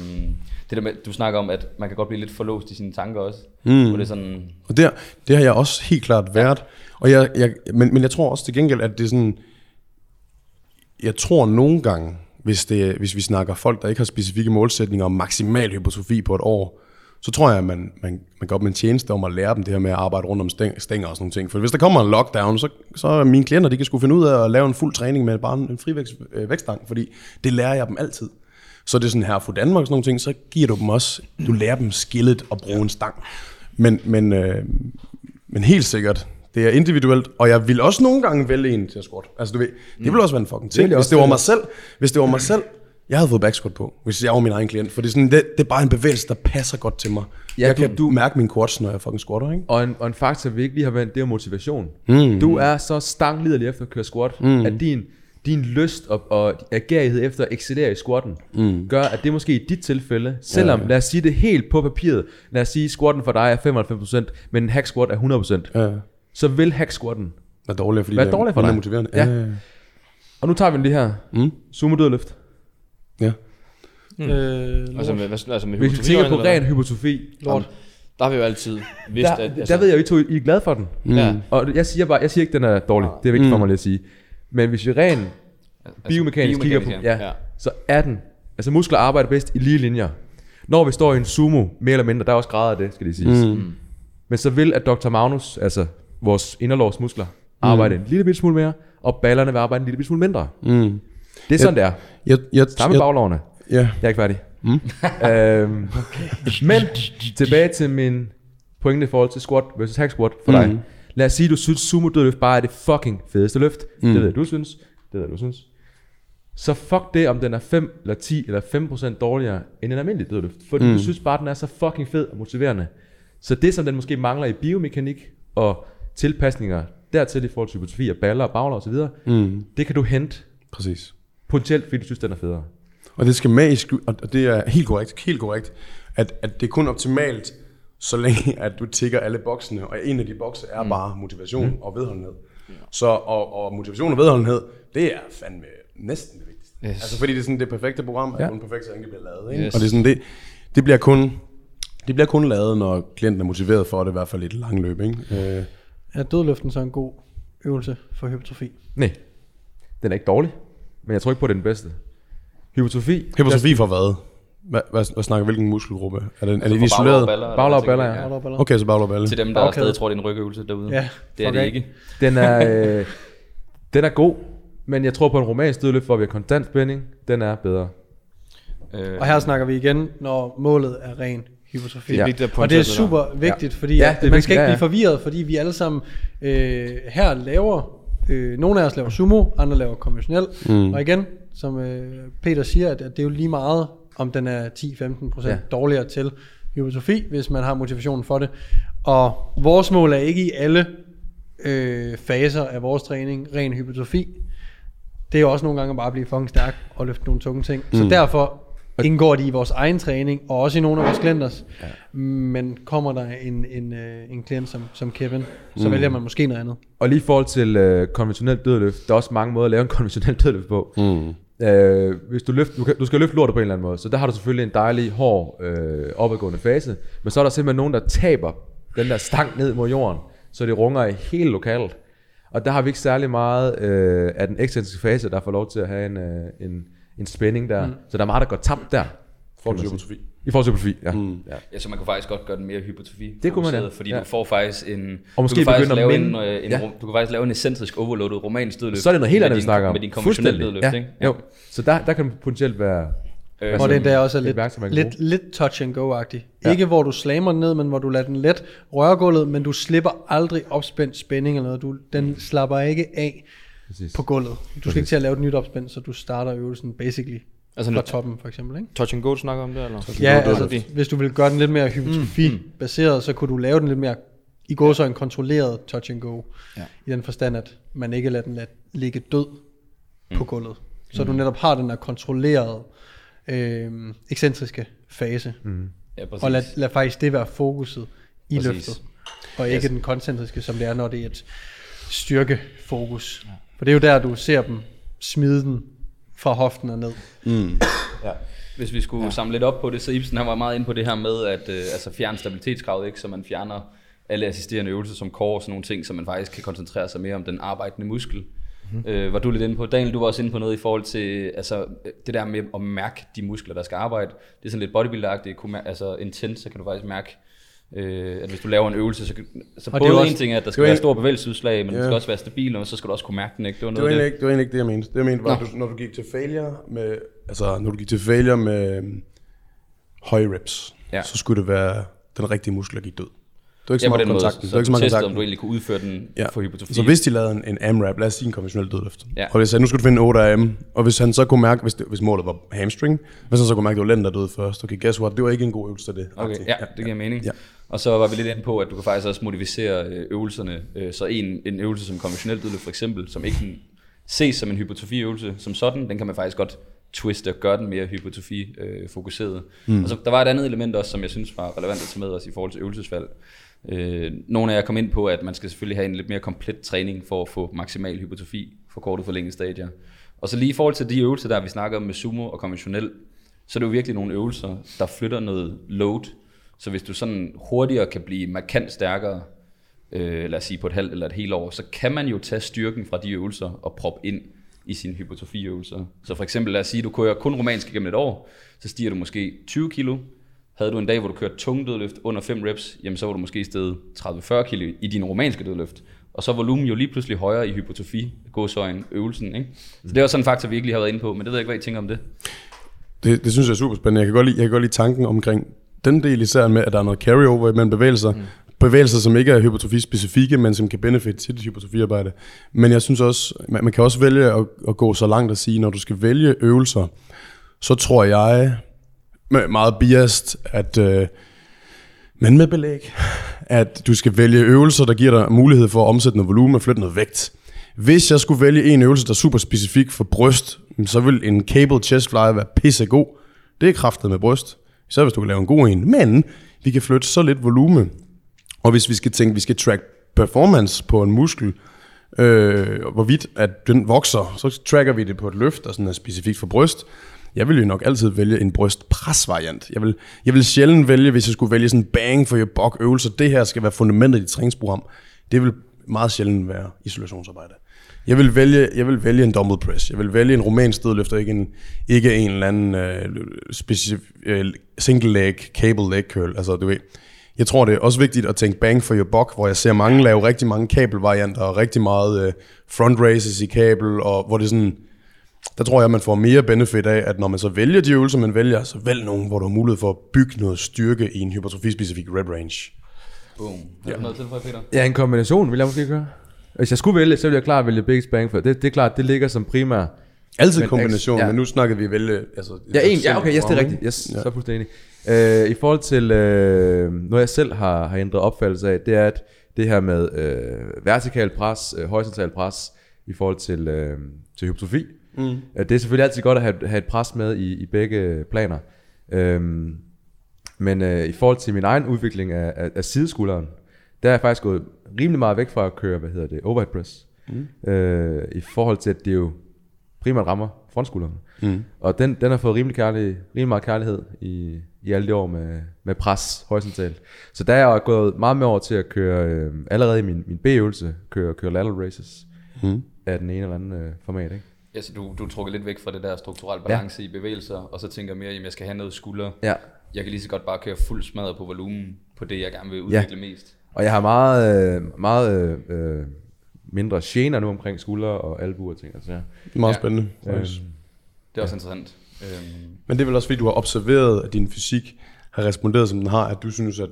det der med, du snakker om, at man kan godt blive lidt forlåst i sine tanker også. Mm. Hvor det er sådan, Og der, det har jeg også helt klart været. Og jeg, jeg, men, men jeg tror også til gengæld, at det er sådan... Jeg tror nogle gange, hvis, det, hvis vi snakker folk, der ikke har specifikke målsætninger om maksimal hypertrofi på et år, så tror jeg, at man, man, man går op med en tjeneste om at lære dem det her med at arbejde rundt om stæng, stænger og sådan nogle ting. For hvis der kommer en lockdown, så, så er mine klienter, de kan sgu finde ud af at lave en fuld træning med bare en frivækst, øh, vækststang, fordi det lærer jeg dem altid. Så det er sådan her for Danmark og sådan nogle ting, så giver du dem også, du lærer dem skillet at bruge en stang. Men, men, øh, men helt sikkert, det er individuelt, og jeg vil også nogle gange vælge en til at squat. Altså du ved, det vil også være en fucking ting. jeg Hvis det var mig selv, hvis det var mig selv, jeg havde fået back squat på, hvis jeg var min egen klient. For det er, sådan, det, det er bare en bevægelse, der passer godt til mig. Ja, Ja, jeg du- kan du- mærke min quads, når jeg fucking squatter, ikke? Og en, og en faktor, vi ikke lige har vendt, det er motivation. Mm. Du er så stangliderlig efter at køre squat, mm. at din, din lyst og, og agerighed efter at excellere i squatten, mm. gør, at det måske i dit tilfælde, selvom, ja. lad os sige det helt på papiret, lad os sige, at squatten for dig er 95%, men en hack squat er 100%, Ja. så vil hack squatten. Hvad dårligere, fordi det er dårligt for dig? motiverende. Ja. Ja. ja. Og nu tager vi den lige her. Mm. Sumo dødløft. Ja. Mm. Øh, Altså med, altså med Hvis vi tænker på ren hypotrofi, Lort. Der har vi jo altid vidst, der, at... altså, der ved jeg jo, I, to, I er glade for den. Ja. Og jeg siger bare, jeg siger ikke, den er dårlig. Det er vigtigt for mig lige at sige. Men hvis vi ren biomekanisk kigger på, ja, ja. så er den, altså muskler arbejder bedst i lige linjer. Når vi står i en sumo, mere eller mindre, der er også grader af det, skal det siges. Mm. Men så vil Dr. Magnus, altså vores inderlovsmuskler, arbejde en lille smule mere, og ballerne vil arbejde en lille smule mindre. Mm. Det er sådan, det er. Jeg, jeg, Samme jeg, baglovene. ja. Jeg er ikke færdig. Mm. øhm, Men tilbage til min pointe i forhold til squat versus hack squat for dig. Mhm. Lad os sige, du synes sumo dødløft bare er det fucking fedeste løft. Mm. Det ved jeg, du synes. Det ved jeg, du synes. Så fuck det, om den er 5 eller 10 eller 5% dårligere end en almindelig dødløft. Fordi mm. du synes bare, den er så fucking fed og motiverende. Så det, som den måske mangler i biomekanik og tilpasninger dertil i forhold til hypotrofi og baller og bagler osv., Mm. det kan du hente Præcis. Potentielt, fordi du synes, den er federe. Og det skal sku- og det er helt korrekt, helt korrekt, at, at det er kun optimalt, så længe at du tigger alle boksene, og en af de bokse er mm. bare motivation mm. og vedholdenhed. Så, og, og motivation og vedholdenhed, det er fandme næsten det vigtigste. Yes. Altså fordi det er sådan det perfekte program, at Ja. kun perfekt, det bliver lavet. Ikke? Yes. Og det er sådan, det, det bliver kun, det bliver kun lavet, når klienten er motiveret for det, i hvert fald i et langt løb. Ikke? Øh, Er dødløften så en god øvelse for hypertrofi? Nej, den er ikke dårlig, men jeg tror ikke på, at det er den bedste. Hypotrofi, hypotrofi for hvad? Hvad, hvad, hvad snakker hvilken muskelgruppe? Er det, er det isoleret? baller, Bagler og baller, ja. Baller baller? Okay, så baglov og balle. Til dem, der Bagkæde. stadig tror, det er en rygøvelse derude. Ja, det er fuck det ikke. den er, øh, den er god, men jeg tror på en romansk dødløft, hvor vi har konstant spænding, den er bedre. Øh, Og her snakker vi igen, når målet er ren hypertrofi. Det er vigtigt og det er super vigtigt, fordi Ja, ja, det er man vigtigt, skal ikke ja, blive ja. forvirret, fordi vi alle sammen øh, her laver, øh, nogle af os laver sumo, andre laver konventionel, mm. og igen, som øh, Peter siger, at, at det er jo lige meget, om den er 10-15% Ja. dårligere til hypertrofi, hvis man har motivationen for det. Og vores mål er ikke i alle øh, faser af vores træning ren hypertrofi. Det er jo også nogle gange bare at blive fucking stærk og løfte nogle tunge ting. Mm. Så derfor indgår de i vores egen træning, og også i nogle af vores klienters. Ja. Men kommer der en, en, øh, en klient som, som Kevin, så mm. vælger man måske noget andet. Og lige i forhold til øh, konventionel dødløft, der er også mange måder at lave en konventionel dødløft på. Mm. Øh, hvis du, løft, du, kan, du skal løfte lortet på en eller anden måde, så der har du selvfølgelig en dejlig, hård, øh, opadgående fase, men så er der simpelthen nogen, der taber den der stang ned mod jorden, så det runger i hele lokalet. Og der har vi ikke særlig meget øh, af den ekstensive fase, der får lov til at have en, øh, en, en spænding der. Mm. Så der er meget, der går tabt der. For man hypotrofi. I forhold til hypotrofi, ja. Mm. ja. Ja, så man kunne faktisk godt gøre den mere hypotrofi. Det kunne man, ja. Fordi Ja. du får faktisk en... Og måske du kan faktisk lave en, øh, en, Ja. ja. Du kan faktisk lave en excentrisk overloadet romansk dødløft. Så er det noget helt andet, vi snakker om. Med din konventionelle dødløft, ja. ikke? Jo. Så der, der kan potentielt være... Øh, Og det er der også er lidt, værktøj, lidt, lidt touch and go-agtigt. Ja. Ikke hvor du slammer den ned, men hvor du lader den let røre gulvet, men du slipper aldrig opspændt spænding eller noget. Du, den slapper ikke af Præcis. på gulvet. Du skal ikke til at lave et nyt opspænd, så du starter øvelsen basically Altså, fra toppen for eksempel. Ikke? Touch and go, du snakker om det, eller? Ja, Go, altså, hvis du vil gøre den lidt mere hypotrofi-baseret, så kunne du lave den lidt mere i går så en kontrolleret touch and go. Ja. I den forstand, at man ikke lader den lade, ligge død på gulvet. Så du netop har den der kontrollerede, øh, ekscentriske fase. ja, præcis. Og lad, lad faktisk det være fokuset i Præcis. løftet. Og ikke den koncentriske, som det er, når det er et styrkefokus. For det er jo der, du ser dem smide den fra hoften og ned. Hvis vi skulle ja. samle lidt op på det, så Ibsen han var meget inde på det her med at øh, altså fjerne stabilitetskravet, ikke? så man fjerner alle assisterende øvelser som core og sådan nogle ting, så man faktisk kan koncentrere sig mere om den arbejdende muskel. Mm-hmm. Øh, var du lidt inde på, Daniel, du var også inde på noget i forhold til altså, det der med at mærke de muskler, der skal arbejde. Det er sådan lidt bodybuilder-agtigt, altså intent, så kan du faktisk mærke, øh, at hvis du laver en øvelse, så, så Og både det jo en også- ting er, at der det skal være ikke- stor bevægelsesudslag, men Ja. den skal også være stabil, og så skal du også kunne mærke den, ikke? Det var Det var, noget egentlig af det. ikke, det var egentlig ikke det, jeg mente. Det, jeg mente var, at du, når du gik til failure med, altså, når du gik til failure med øhm, høje reps, Ja. ja. så skulle det være den rigtige muskel, der gik død. Det var ikke Ja, så på meget kontakten. så, Det var ikke så meget testede, om kontakten. du egentlig kunne udføre den Ja. for hypotrofi. Så hvis de lavede en, en AMRAP, lad os sige en konventionel dødløft, Ja. og hvis han nu skulle du finde 8 AM, og hvis han så kunne mærke, hvis, det, hvis målet var hamstring, hvis han så kunne mærke, at det var lænden, der døde først, okay, guess what, det var ikke en god øvelse det. Okay, ja, det giver mening. Ja. Og så var vi lidt inde på, at du kan faktisk også modificere øh, øvelserne. Øh, Så en, en øvelse som konventionel dødløft for eksempel, som ikke ses som en hypotrofiøvelse som sådan, den kan man faktisk godt twiste og gøre den mere hypotrofi-fokuseret. Mm. Og så der var et andet element også, som jeg synes var relevant at tage med os i forhold til øvelsesvalg. Øh, nogle af jer kom ind på, at man skal selvfølgelig have en lidt mere komplet træning for at få maksimal hypotrofi for kortet for længe stadier. Og så lige i forhold til de øvelser, der vi snakker om med sumo og konventionel, så er det jo virkelig nogle øvelser, der flytter noget load. Så hvis du sådan hurtigere kan blive markant stærkere, øh, lad os sige på et halvt eller et helt år, så kan man jo tage styrken fra de øvelser og proppe ind i sine hypotrofiøvelser. Så for eksempel lad os sige, du kører kun romansk igennem et år, så stiger du måske 20 kilo, Havde du en dag, hvor du kørte tung dødløft under 5 reps, jamen så var du måske stedet 30-40 kilo i din romanske dødløft. Og så er volumen jo lige pludselig højere i hypotrofi, gåsøjen, øvelsen. Ikke? Så det er også sådan en faktor, vi ikke lige har været inde på, men det ved jeg ikke, hvad I tænker om det. Det, det synes jeg er super spændende. Jeg kan, godt lide, jeg kan godt lide tanken omkring den del især med, at der er noget carryover mellem bevægelser. Mm. Bevægelser, som ikke er hypertrofi-specifikke, men som kan benefit til dit hypertrofiarbejde. Men jeg synes også, man, man kan også vælge at, at gå så langt at sige, når du skal vælge øvelser, så tror jeg, med meget biased, at, øh, men med belæg, at du skal vælge øvelser, der giver dig mulighed for at omsætte noget volumen og flytte noget vægt. Hvis jeg skulle vælge en øvelse, der er super specifik for bryst, så vil en cable chest fly være pissegod. Det er kraftet med bryst. Så hvis du kan lave en god en. Men vi kan flytte så lidt volumen. Og hvis vi skal tænke, vi skal track performance på en muskel, øh, hvorvidt at den vokser, så tracker vi det på et løft, der sådan er specifikt for bryst. Jeg vil jo nok altid vælge en brystpres-variant. Jeg vil, jeg vil sjældent vælge, hvis jeg skulle vælge sådan en bang for your buck øvelse. Det her skal være fundamentet i dit træningsprogram. Det vil meget sjældent være isolationsarbejde. Jeg vil vælge, jeg vil vælge en dumbbell press. Jeg vil vælge en romansk dødløfter, ikke en, ikke en eller anden øh, specif, øh, single leg, cable leg curl. Altså, du ved. Jeg tror, det er også vigtigt at tænke bang for your buck, hvor jeg ser mange lave rigtig mange kabelvarianter, og rigtig meget øh, front races i kabel, og hvor det er sådan, der tror jeg, man får mere benefit af, at når man så vælger de øvelser, man vælger, så vælg nogen, hvor du har mulighed for at bygge noget styrke i en hypertrofi-specifik rep range. Boom. Har du noget til for, Peter? Ja, en kombination vil jeg måske gøre. Hvis jeg skulle vælge, så ville jeg klart vælge Biggest Bang for. Det, det er klart, det ligger som primær. Altid Men kombination, ja. men nu snakker vi vælge... Altså, Ja, en, ja okay, yes, det er rigtigt. Yes, Ja. så er fuldstændig enig. Uh, I forhold til uh, noget, jeg selv har, har ændret opfattelse af, det er, at det her med uh, vertikal pres, uh, horisontal pres, i forhold til, uh, til hypotrofi, mm. uh, det er selvfølgelig altid godt at have, have et pres med i, i begge planer. Um, men uh, i forhold til min egen udvikling af, af, af sideskulderen, der er jeg faktisk gået rimelig meget væk fra at køre, hvad hedder det, overhead press. Mm. Uh, I forhold til, at det jo primært rammer frontskulderen. Mm. Og den, den har fået rimelig, kærlig, rimelig meget kærlighed i, i alle de år med, med pres horisontalt. Så der er jeg gået meget mere over til at køre, øh, allerede i min, min B-øvelse, køre, køre lateral races mm. af den ene eller anden øh, format. Ikke? Ja, så du, du er trukket lidt væk fra det der strukturelle balance ja. i bevægelser, og så tænker mere, at jeg skal have noget skulder. Ja. Jeg kan lige så godt bare køre fuld smadret på volumen på det, jeg gerne vil udvikle ja. mest. Og jeg har meget, øh, meget øh, mindre gener nu omkring skuldre og albuer og ting. Altså, ja. Det er meget Ja. spændende. faktisk. Det er også interessant. Øhm, Men det er vel også fordi, du har observeret, at din fysik har responderet, som den har, at du synes, at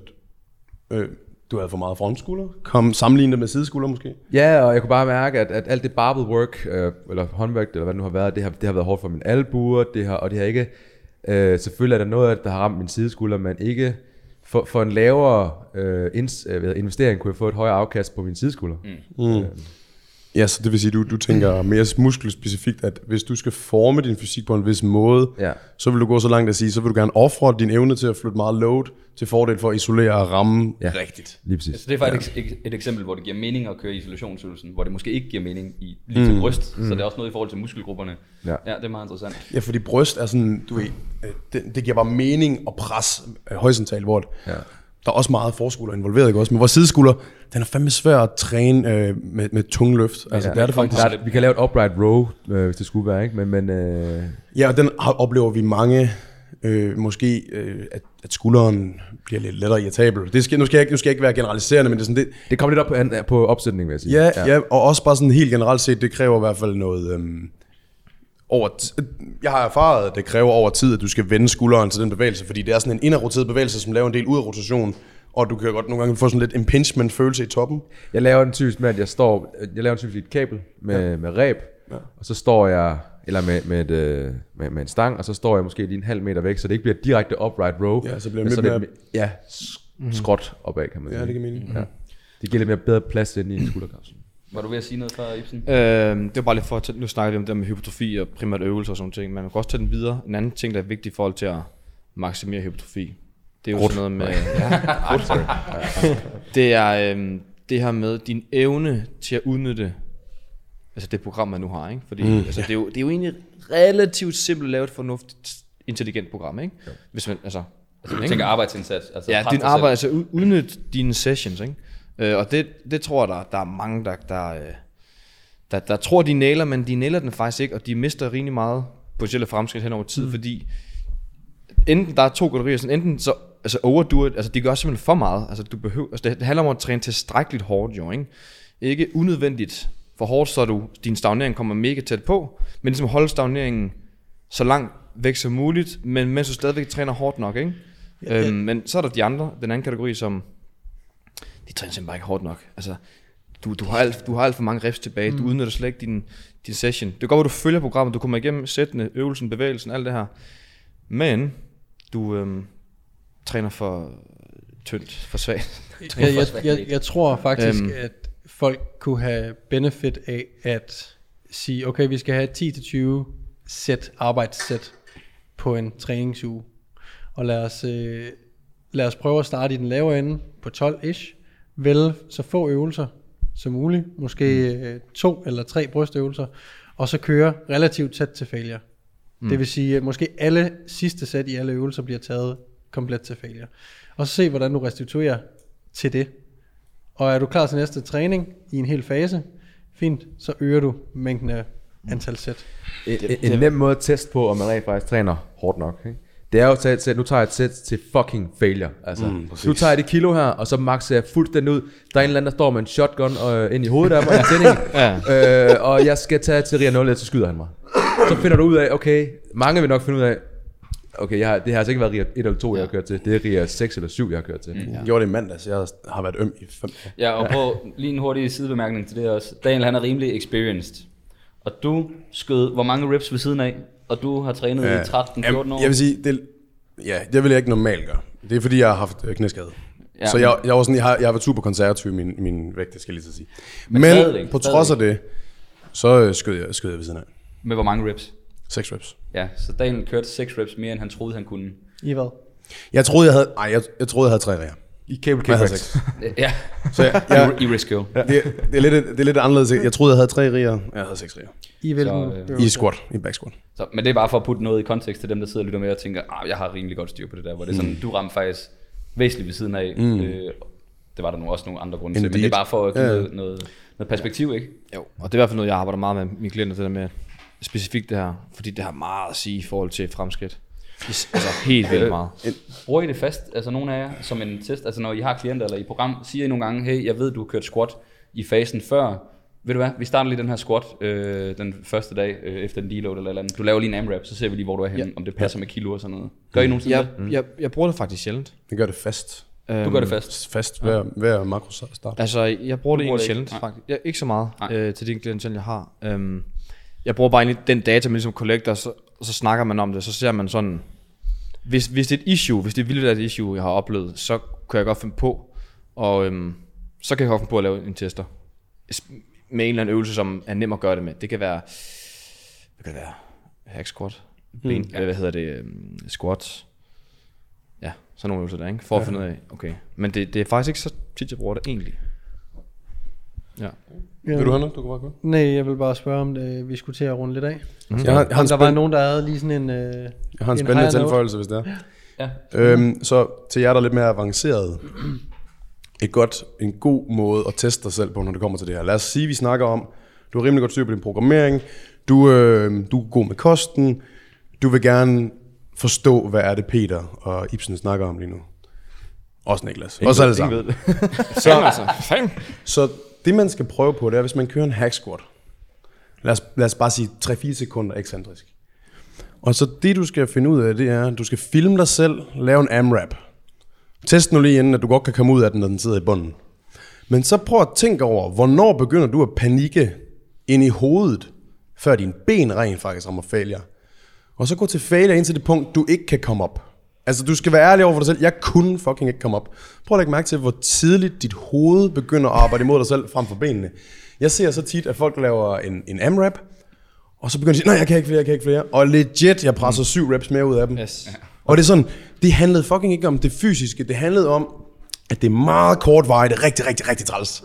øh, du havde for meget frontskulder. Kom sammenlignet med sideskulder måske. Ja, og jeg kunne bare mærke, at, at alt det barbed work, øh, eller håndvægt, eller hvad det nu har været, det har, det har været hårdt for min albuer, det har, og det har ikke, øh, selvfølgelig er der noget af det, der har ramt min sideskulder, men ikke for, for en lavere øh, ins, øh, investering kunne jeg få et højere afkast på min sideskulder. Mm. Ja, så det vil sige, du, du tænker mere muskelspecifikt, at hvis du skal forme din fysik på en vis måde, Ja. så vil du gå så langt at sige, så vil du gerne ofre din evne til at flytte meget load til fordel for at isolere og ramme Ja. rigtigt. Lige præcis. så det er faktisk et, et eksempel, hvor det giver mening at køre isolationsøvelsen, hvor det måske ikke giver mening i lige til bryst, så det er også noget i forhold til muskelgrupperne. Ja. ja det er meget interessant. Ja, fordi bryst er sådan, du ved, øh, det, det giver bare mening at presse øh, horisontalt, hvor det, Ja. Der er også meget forskulder involveret, ikke også? Men vores sideskulder, den er fandme svær at træne øh, med, med tunge løft. Altså, ja, det er det faktisk. Der, er- vi kan lave et upright row, øh, hvis det skulle være, ikke? Men, men øh, Ja, og den oplever vi mange, øh, måske, øh, at, at skulderen bliver lidt lettere irritabel. Det skal, nu, skal jeg, ikke- nu skal jeg ikke være generaliserende, men det er sådan, det, det kommer lidt op på, på opsætningen, vil jeg sige. ja, ja. ja, og også bare sådan helt generelt set, det kræver i hvert fald noget... Øhm, over t- jeg har erfaret, at det kræver over tid, at du skal vende skulderen til den bevægelse, fordi det er sådan en inderroteret bevægelse, som laver en del ud af rotation, og du kan godt nogle gange få sådan lidt impingement følelse i toppen. Jeg laver den typisk med, at jeg står, jeg laver en typisk et kabel med, ja. med ræb, ja. og så står jeg, eller med, med, et, øh, med, med en stang, og så står jeg måske lige en halv meter væk, så det ikke bliver direkte upright row. Ja, så bliver det lidt det, ja, sk- skråt opad, kan man sige. Ja, det giver mening. Ja. Det giver lidt mere bedre plads ind i skulderkapslen. Var du ved at sige noget før, Ibsen? Øh, det var bare lidt for at nu snakker vi om det med hypotrofi og primært øvelser og sådan ting, men man kan også tage den videre. En anden ting, der er vigtig i forhold til at maksimere hypotrofi, det er jo sådan noget med... Ja, det er øhm, det her med din evne til at udnytte altså det program, man nu har. Ikke? Fordi mm, altså, det, er jo, det er jo egentlig relativt simpelt at lave et fornuftigt, intelligent program. Ikke? Hvis man, altså, altså, Jeg ikke? tænker arbejdsindsats. Altså Ja, din dig selv. arbejde, altså ud- udnyt dine sessions, ikke? Øh, og det, det tror jeg, der, der er mange, der, der, øh, der, der tror, de nailer, men de nailer den faktisk ikke, og de mister rimelig meget potentielle fremskridt hen over tid, mm. fordi enten der er to kategorier, sådan enten så altså overdo it, altså de gør simpelthen for meget. Altså, du behøver, altså det, handler om at træne tilstrækkeligt hårdt, jo, ikke? Ikke unødvendigt for hårdt, så du, din stagnering kommer mega tæt på, men ligesom holde stagneringen så langt væk som muligt, men mens du stadigvæk træner hårdt nok, ikke? Øhm, men så er der de andre, den anden kategori, som de træner simpelthen bare ikke hårdt nok. Altså, du, du, har alt, du har alt for mange reps tilbage, mm. du udnytter slet ikke din, din session. Det kan godt være, du følger programmet, du kommer igennem sættene, øvelsen, bevægelsen, alt det her. Men du øhm, træner for tyndt, for svagt. Jeg, jeg, jeg, jeg tror faktisk, Øhm. at folk kunne have benefit af at sige, okay, vi skal have 10-20 sæt, arbejdssæt på en træningsuge. Og lad os, øh, lad os prøve at starte i den lavere ende på 12-ish. Vælge så få øvelser som muligt. Måske øh, to eller tre brystøvelser. Og så køre relativt tæt til failure. Mm. Det vil sige, at måske alle sidste sæt i alle øvelser bliver taget komplet til failure. Og så se, hvordan du restituerer til det. Og er du klar til næste træning i en hel fase, fint, så øger du mængden af antal sæt. En, en, en nem måde at teste på, om man rent faktisk træner hårdt nok. Ikke? Det er jo at tage et sæt, nu tager jeg et sæt til fucking failure. Altså, mm, nu tager jeg det kilo her, og så maxer jeg fuldstændig ud. Der er en eller anden, der står med en shotgun øh, ind i hovedet af mig, en tænding, Ja. øh, og jeg skal tage til Ria 0, så skyder han mig. Så finder du ud af, okay, mange vil nok finde ud af, okay, jeg har, det har altså ikke været Ria 1 eller 2, jeg har kørt til. Det er Ria 6 eller 7, jeg har kørt til. Mm. Jeg gjorde det i mandags. Jeg har været øm i fem år. Ja, og prøv lige en hurtig sidebemærkning til det også. Daniel, han er rimelig experienced. Og du skød hvor mange reps ved siden af? Og du har trænet i 13-14 Jamen, år? Jeg vil sige, det, ja, det vil jeg ikke normalt gøre. Det er fordi, jeg har haft øh, knæskade. Ja, Ja, så jeg, jeg, var sådan, jeg, har, jeg har været super konservativ i min, min vægt, det skal jeg lige så sige. Men, stadigvæk, på trods af det, så øh, skød jeg, skød jeg ved siden af. Med hvor mange reps? 6 reps. Ja, så Daniel kørte 6 reps mere, end han troede, han kunne. I hvad? Jeg troede, jeg havde, ej, jeg, jeg troede, jeg havde tre rejer. I cable kickbacks. Ja, Så jeg, jeg, i, i Risco. det, det, er lidt, det er lidt anderledes. Jeg troede, jeg havde tre riger. Jeg havde seks riger. I hvilken Så, øh? I squat, i back squat. Så, men det er bare for at putte noget i kontekst til dem, der sidder og lytter med og tænker, ah, jeg har rimelig godt styr på det der, hvor det er sådan, du rammer faktisk væsentligt ved siden af. Mm. Øh, det var der nu også nogle andre grunde til, men det er Indeed. bare for at give Ja. noget, noget, noget perspektiv, ikke? Jo, og det er i hvert fald noget, jeg arbejder meget med mine klienter, det der med specifikt det her, fordi det har meget at sige i forhold til fremskridt. Altså helt vildt meget. Bruger I det fast, altså nogle af jer, som en test, altså når I har klienter eller i program, siger I nogle gange, hey, jeg ved, du har kørt squat i fasen før, ved du hvad, vi starter lige den her squat øh, den første dag øh, efter en deload eller eller andet. Du laver lige en AMRAP, så ser vi lige, hvor du er henne, ja. om det passer med kilo og sådan noget. Gør I nogensinde Jeg, det? jeg, jeg bruger det faktisk sjældent. Det gør det fast. Du gør det fast. Fast hver, hver makro start. Altså, jeg bruger det egentlig sjældent, Nej. faktisk. Jeg, ikke så meget Nej. øh, til de klienter, jeg har. Øhm, jeg bruger bare egentlig den data, man ligesom collector, så, så snakker man om det, så ser man sådan, hvis, hvis det er et issue, hvis det er vildt et issue, jeg har oplevet, så kan jeg godt finde på, og øhm, så kan jeg godt finde på at lave en tester. Med en eller anden øvelse, som er nem at gøre det med. Det kan være, hvad kan det være? Hack squat, ben, mm, ja. hvad hedder det, øhm, squats, ja, sådan nogle øvelser der, ikke? For at finde ud af, okay. Men det, det er faktisk ikke så tit, jeg bruger det egentlig. Ja. Ja. Vil du have noget, du kan bare gå? Nej, jeg vil bare spørge, om det, vi skulle til at runde lidt af. Jeg har, jeg har, Om der var spænd, nogen, der havde lige sådan en... Øh, jeg har en en spændende tilføjelse, hvis det er. Ja. Øhm, så til jer, der er lidt mere avanceret, et godt, en god måde at teste dig selv på, når det kommer til det her. Lad os sige, vi snakker om, du har rimelig godt styr på din programmering, du, øh, du er god med kosten, du vil gerne forstå, hvad er det Peter og Ibsen snakker om lige nu. Også Niklas. Også alle sammen. Så. Så det, man skal prøve på, det er, hvis man kører en hack squat. Lad os, lad os bare sige 3-4 sekunder ekscentrisk. Og så det, du skal finde ud af, det er, at du skal filme dig selv, lave en AMRAP. Test nu lige inden, at du godt kan komme ud af den, når den sidder i bunden. Men så prøv at tænke over, hvornår begynder du at panikke ind i hovedet, før dine ben rent faktisk rammer failure. Og så gå til failure indtil det punkt, du ikke kan komme op. Altså, du skal være ærlig over for dig selv. Jeg kunne fucking ikke komme op. Prøv at lægge mærke til, hvor tidligt dit hoved begynder at arbejde imod dig selv frem for benene. Jeg ser så tit, at folk laver en, en AMRAP, og så begynder de at sige, nej, jeg kan ikke flere, jeg kan ikke flere. Og legit, jeg presser syv reps mere ud af dem. Yes. Og det er sådan, det handlede fucking ikke om det fysiske, det handlede om, at det er meget kortvarigt, det er rigtig, rigtig, rigtig træls.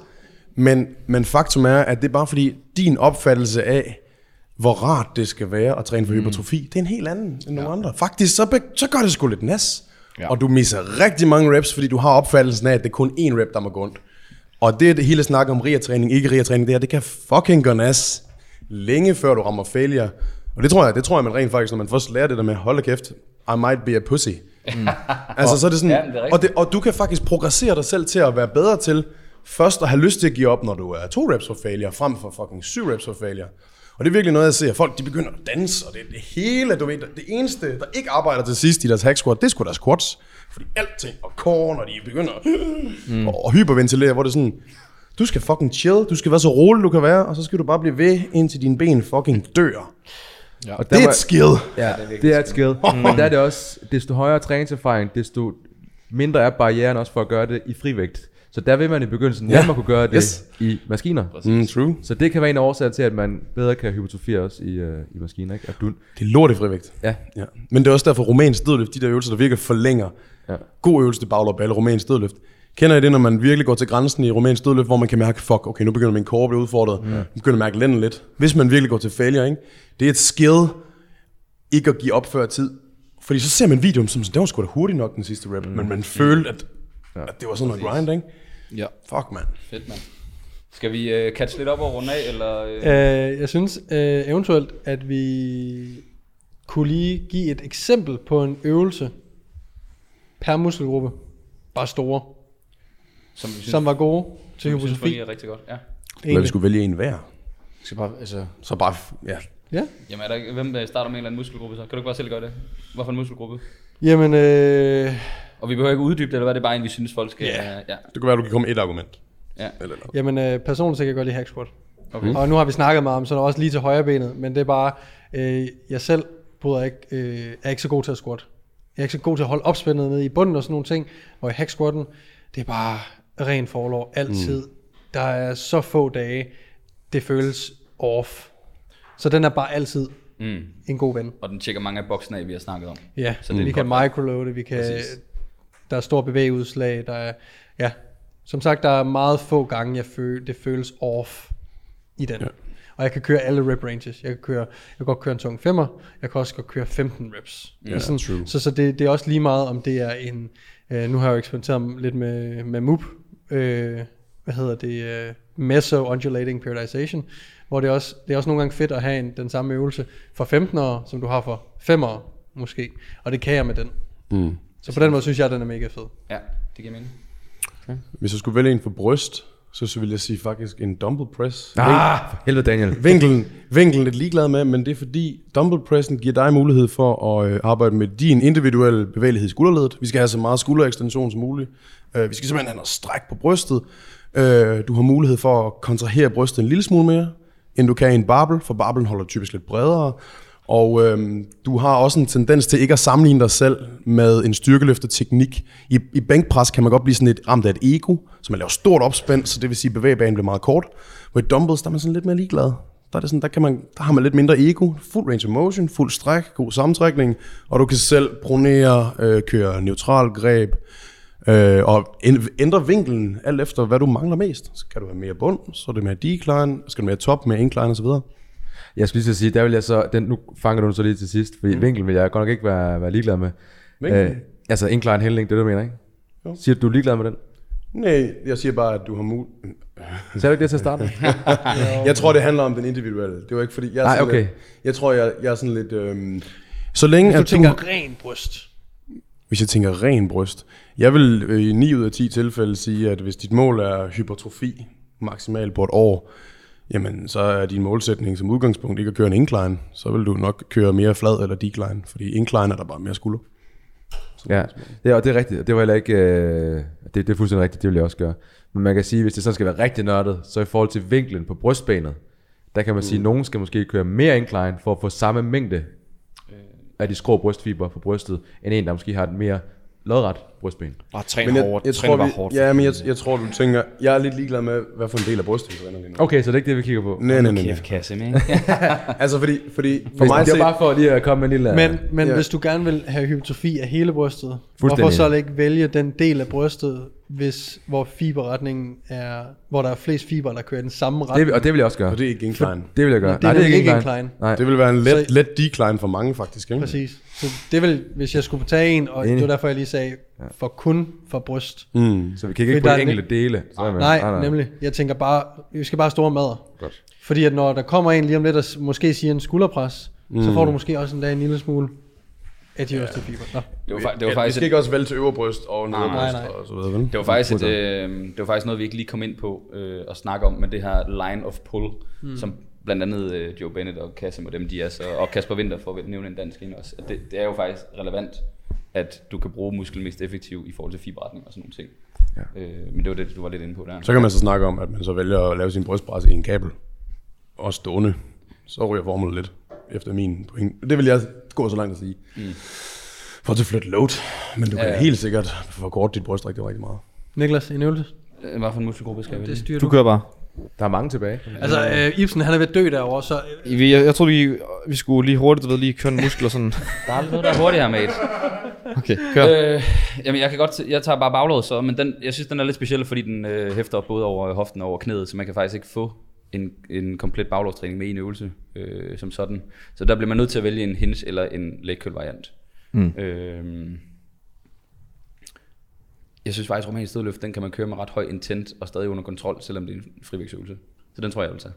Men, men faktum er, at det er bare fordi, din opfattelse af, hvor rart det skal være at træne for hypertrofi, det er en helt anden end nogle andre. Faktisk, så, så gør det sgu lidt nas. Ja. Og du misser rigtig mange reps, fordi du har opfattelsen af, at det er kun én rep, der må gå ondt. Og det det hele snak om RIA-træning, ikke RIA-træning, det her, det kan fucking gå nas, længe før du rammer failure. Og det tror jeg, det tror jeg, man rent faktisk, når man først lærer det der med, hold kæft, I might be a pussy, Altså, så er det sådan, Ja, det er og, det, og du kan faktisk progressere dig selv til at være bedre til først at have lyst til at give op, når du er to reps for failure, frem for fucking syv reps for failure. Og det er virkelig noget, jeg ser. Folk, de begynder at danse, og det, det hele, du ved, det eneste, der ikke arbejder til sidst i deres hack squat, det er sgu deres squats. Fordi alting, og core, når de begynder mm. og, og hyperventilere, hvor det er sådan, du skal fucking chill, du skal være så rolig, du kan være, og så skal du bare blive ved, indtil dine ben fucking dør. Og Det er et skill. Ja, det er et skill. Men der er det også, desto højere træningserfaring, desto mindre er barrieren også for at gøre det i frivægt. Så der vil man i begyndelsen Ja. nemmere kunne gøre det Yes. i maskiner. Mm, true. Så det kan være en af årsager til, at man bedre kan hypertrofere også i, uh, i maskiner. Ikke? At du, Det er lort i frivægt. ja, Ja. Men det er også derfor, romansk dødløft, de der øvelser, der virkelig forlænger. Ja. God øvelse til baglov balle, romansk dødløft. Kender I det, når man virkelig går til grænsen i romansk dødløft, hvor man kan mærke, fuck, okay, nu begynder min core at blive udfordret. Mm. Nu begynder jeg at mærke lænden lidt. Hvis man virkelig går til failure, ikke? det er et skill, ikke at give op før tid. Fordi så ser man videoen som, sådan, det var sgu da hurtigt nok den sidste rep, mm. men man følte, at, at det var sådan noget grind, ikke? Ja. Fuck, man. Fedt, mand. Skal vi øh, catch lidt op og runde af, eller... Øh? Øh, jeg synes øh, eventuelt, at vi kunne lige give et eksempel på en øvelse per muskelgruppe. Bare store. Som vi synes, Som var gode til som vi synes hypotrofi. rigtig godt. Ja. Eller vi skulle vælge en hver. Skal bare, altså, Så bare, ja. Ja. Jamen, er der, hvem der starter med en eller anden muskelgruppe så? Kan du ikke bare selv gøre det? Hvorfor en muskelgruppe? Jamen, øh, Og vi behøver ikke uddybe det, eller hvad det er bare en, vi synes, folk skal... Ja. ja. Det kunne være, du kan komme et argument. ja. Eller noget. jamen øh, personligt så kan jeg godt lide hack squat. Okay. Og nu har vi snakket meget om, så er der også lige til højre benet, men det er bare, øh, jeg selv bryder ikke, øh, er ikke så god til at squat. Jeg er ikke så god til at holde opspændet nede i bunden og sådan nogle ting, hvor i hack squatten, det er bare ren forlov, altid. Mm. Der er så få dage, det føles off. Så den er bare altid Mm. en god ven. Og den tjekker mange af boksene af, vi har snakket om. Ja, Så det er vi kan microloade, vi kan, Præcis. Der er stor bevægeudslag, der er, ja, som sagt, der er meget få gange, jeg føl, det føles off i den. Ja. Og jeg kan køre alle rep ranges. Jeg kan, køre, jeg kan godt køre en tung femmer, jeg kan også godt køre 15 reps. Ja, sådan, true. Så, så det, det er også lige meget, om det er en, øh, nu har jeg jo eksperimenteret lidt med, med MOOP, øh, hvad hedder det, øh, Meso Undulating Periodization, hvor det er, også, det er også nogle gange fedt at have en, den samme øvelse for 15 år, som du har for 5 år måske. Og det kan jeg med den. Mm. Så på den måde synes jeg, at den er mega fed. Ja, det giver mening. Hvis jeg skulle vælge en for bryst, så, så ville jeg sige faktisk en dumbbell press. Ah, for helvede Daniel. Vinkelen, vinkelen lidt ligeglad med, men det er fordi dumbbell pressen giver dig mulighed for at øh, arbejde med din individuelle bevægelighed i skulderledet. Vi skal have så meget skulderekstension som muligt. Øh, vi skal simpelthen have noget stræk på brystet. Øh, du har mulighed for at kontrahere brystet en lille smule mere, end du kan i en barbel, for barbelen holder typisk lidt bredere. Og øhm, du har også en tendens til ikke at sammenligne dig selv med en styrkeløfterteknik. I, I bænkpres kan man godt blive sådan lidt ramt af et ego, så man laver stort opspænd, så det vil sige, at bevægebanen bliver meget kort. Hvor i dumbbells, der er man sådan lidt mere ligeglad. Der, er det sådan, der, kan man, der har man lidt mindre ego, fuld range of motion, fuld stræk, god sammentrækning, og du kan selv pronere, øh, køre neutral greb, øh, og ændre vinkelen alt efter, hvad du mangler mest. Så kan du have mere bund, så er det mere decline, skal du mere top, mere incline osv. Jeg skulle lige til at sige, der vil jeg så, den, nu fanger du den så lige til sidst, fordi mm. vinkel vil jeg godt nok ikke være, være ligeglad med. Vinkel? Øh, altså incline handling, det er det, du mener, ikke? Jo. Siger du, du er ligeglad med den? Nej, jeg siger bare, at du har mul... Sagde du ikke det til at starte? Jeg tror, det handler om den individuelle. Det var ikke fordi, jeg er Nej, okay. Lidt, jeg tror, jeg, jeg er sådan lidt... Øhm, så længe Hvis du at tænker ren bryst. Hvis jeg tænker ren bryst. Jeg vil øh, i 9 ud af 10 tilfælde sige, at hvis dit mål er hypertrofi maksimalt på et år, jamen så er din målsætning som udgangspunkt ikke at køre en incline. Så vil du nok køre mere flad eller decline, fordi incline er der bare mere skulder. Ja, er, og det er rigtigt. og Det var heller ikke... Øh, det, det er fuldstændig rigtigt, det vil jeg også gøre. Men man kan sige, hvis det så skal være rigtig nørdet, så i forhold til vinklen på brystbenet, der kan man sige, at nogen skal måske køre mere incline for at få samme mængde af de skrå brystfiber på brystet, end en, der måske har et mere lodret brystben. bare træne Men jeg, hårdt. jeg, træne tror, bare vi, hårdt. ja, men jeg, jeg tror, du tænker, jeg er lidt ligeglad med, hvad for en del af brystet vi træner lige nu. Okay, så det er ikke det, vi kigger på. Nej, nej, nej, nej. Kæft, kasse, ikke? Altså fordi, fordi for For mig det er bare for lige at komme med en lille... Men, men Ja. hvis du gerne vil have hypertrofi af hele brystet, hvorfor så ikke vælge den del af brystet, hvis, hvor fiberretningen er, hvor der er flest fiber, der kører i den samme det, retning? vil- og det vil jeg også gøre. og det er ikke incline. Det vil jeg gøre. Det er nemlig ikke incline. Nej. Det vil være en let, Så- let decline for mange faktisk, ikke? Præcis. Så det vil, hvis jeg skulle tage en, og Enig. det var derfor, jeg lige sagde, for kun for bryst. Mm. Så vi kigger ikke på de enkelte dele. Så man- Nej, nemlig. Jeg tænker bare, vi skal bare store madder. Godt. Fordi at når der kommer en lige om lidt, og måske siger en skulderpres, mm. så får du måske også en dag en lille smule af de øverste fiber. Nå. Det var, det var Ja, vi faktisk skal et, ikke også vælge til øvre bryst og nede Nej, bryst nej. og så videre, vel? det var faktisk et, øh, det var faktisk noget, vi ikke lige kom ind på øh, at snakke om, men det her line of pull, mm. som blandt andet øh, Joe Bennett og Kasim og dem, de er så, og Kasper Winter, for at nævne en dansk en også, det, det er jo faktisk relevant, at du kan bruge muskel mest effektivt i forhold til fiberretning og sådan nogle ting. Ja. Øh, men det var det, du var lidt inde på der. Så kan man så snakke om, at man så vælger at lave sin brystpres i en kabel. Og stående. Så ryger formålet lidt efter min point. Det vil jeg gå så langt at sige. Mm. For til at flytte load. Men du kan Ja. helt sikkert forkorte dit bryst rigtig, rigtig meget. Niklas, en øvelse? Øh, Hvad for en muskelgruppe skal jeg Det vælge? styrer Du du. kører bare. Der er mange tilbage. Altså, øh, Ibsen, han er ved at dø derovre, så... Vi, jeg, jeg tror vi, vi skulle lige hurtigt, du ved, lige køre en muskel og sådan. Der er aldrig noget, der er hurtigere, mate. Okay, kør. Øh, jamen, jeg kan godt, jeg tager bare baglåret så, men den, jeg synes, den er lidt speciel, fordi den øh, hæfter op både over hoften og over knæet, så man kan faktisk ikke få en, en komplet baglårstræning med i en øvelse øh, som sådan. Så der bliver man nødt til at vælge en hinge eller en leg curl variant. Mm. Øh, jeg synes faktisk, romansk stødløft, den kan man køre med ret høj intent og stadig under kontrol, selvom det er en frivægtsøvelse. Så den tror jeg, jeg vil tage.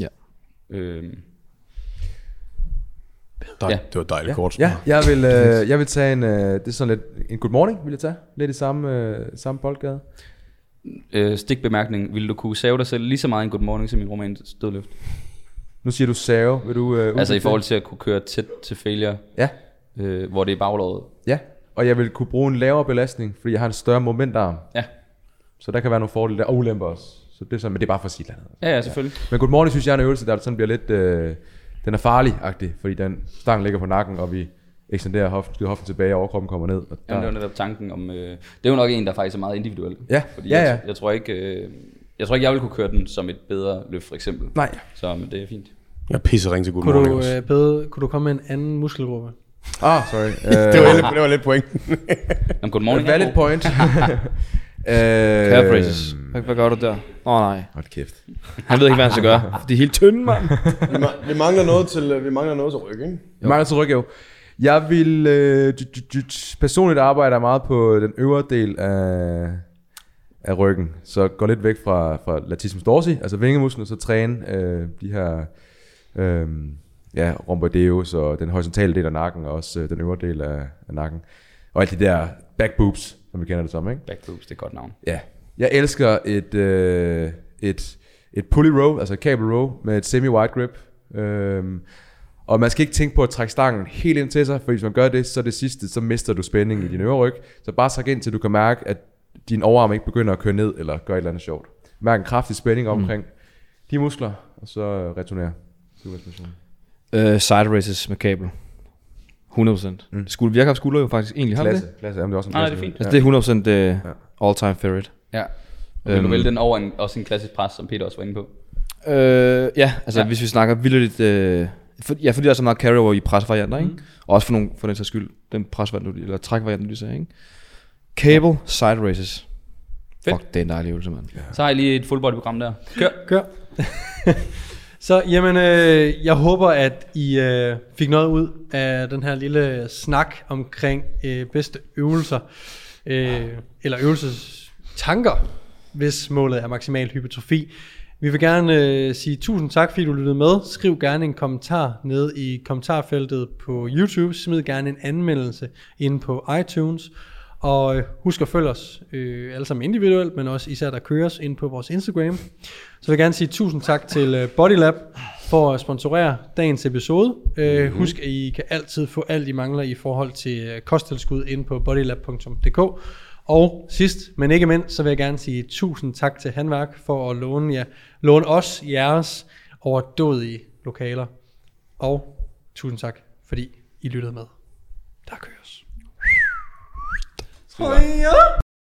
Ja. Øh, Dej, Ja. Det var dejligt Ja, kort. ja jeg, vil, øh, jeg vil tage en, øh, det er sådan lidt, en good morning, vil jeg tage. Lidt i samme, øh, samme boldgade. øh, stikbemærkning, vil du kunne save dig selv lige så meget en good morning som i romansk stødløft? Nu siger du save, vil du... Øh, Altså i forhold til at kunne køre tæt til failure, Ja, øh, hvor det er baglåret. ja. Og jeg vil kunne bruge en lavere belastning, fordi jeg har en større momentarm. Ja. Så der kan være nogle fordele der, og ulemper også. Så det er sådan, men det er bare for at sige noget. Ja, ja, selvfølgelig. Men good morning synes jeg er en øvelse, der sådan bliver lidt... Øh, den er farlig-agtig, fordi den stang ligger på nakken, og vi ekstenderer hoften, skyder hoften tilbage, og overkroppen kommer ned. Og der, Jamen, det var netop tanken om... Øh, det er jo nok en, der faktisk er meget individuel. Ja, Fordi ja, jeg, ja. jeg, tror ikke, øh, jeg tror ikke, jeg vil kunne køre den som et bedre løft, for eksempel. Nej. Så men det er fint. Jeg er pisse ring til good Kunne morning du, øh, bedre, kunne du komme med en anden muskelgruppe? Ah, sorry. Øh, Det var, lidt, det var lidt point. Jamen, good morning. valid er point. øh, raises. Hvad, hvad gør du der? Åh oh, nej. Hold kæft. Han ved ikke, hvad han skal gøre. De er helt tynde, mand. vi, ma- vi, mangler noget til, øh, vi mangler noget til ryg, ikke? Jeg mangler til ryg, jo. Jeg vil øh, personligt arbejde meget på den øvre del af, af ryggen. Så gå lidt væk fra, fra latissimus dorsi, altså vingemusklen, så træne øh, de her øh, ja, rhomboideus og den horisontale del af nakken, og også øh, den øvre del af, af nakken. Og alt de der back boobs, som vi kender det som, ikke? Back boobs, det er et godt navn. Ja. Jeg elsker et, øh, et, et pulley row, altså et cable row med et semi-wide grip. Øhm, og man skal ikke tænke på at trække stangen helt ind til sig, for hvis man gør det, så det sidste, så mister du spænding i din øvre ryg. Så bare træk ind, til du kan mærke, at din overarm ikke begynder at køre ned, eller gøre et eller andet sjovt. Mærk en kraftig spænding omkring mm. de muskler, og så øh, returnere. Superrespiration. Uh, side races med kabel. 100%. Mm. Skuld, Virkab skulder jo faktisk egentlig Klasse, det. klasse. Jamen, det er også en Nej, klasse. det er fint. Altså, det er 100% uh, all time favorite. Ja. Og vil du Øhm. vælge den over en, også en klassisk pres, som Peter også var inde på? Øh, ja, altså Ja. ja. hvis vi snakker vildt øh, for, ja, fordi der er så meget carryover i presvarianter, ikke? Og også for, nogle, for den sags skyld, den presvariant, du- eller trækvariant, du lige sagde, ikke? Cable side races. Fedt. Fuck, det er en dejlig øvelse, mand. Så har jeg lige et full body program der. Kør. Kør. så jamen, øh, jeg håber, at I øh, fik noget ud af den her lille snak omkring øh, bedste øvelser, øh, eller øvelsestanker, hvis målet er maksimal hypertrofi. Vi vil gerne øh, sige tusind tak, fordi du lyttede med. Skriv gerne en kommentar ned i kommentarfeltet på YouTube. Smid gerne en anmeldelse ind på iTunes. Og husk at følge os øh, alle sammen individuelt, men også især der køres ind på vores Instagram. Så vil jeg gerne sige tusind tak til øh, Bodylab for at sponsorere dagens episode. Øh, Mhm. Husk, at I kan altid få alt, I mangler i forhold til øh, kosttilskud ind på bodylab.dk. Og sidst, men ikke mindst, så vil jeg gerne sige tusind tak til Handværk for at låne, ja, låne os jeres overdådige lokaler. Og tusind tak, fordi I lyttede med. Der køres. Skide godt.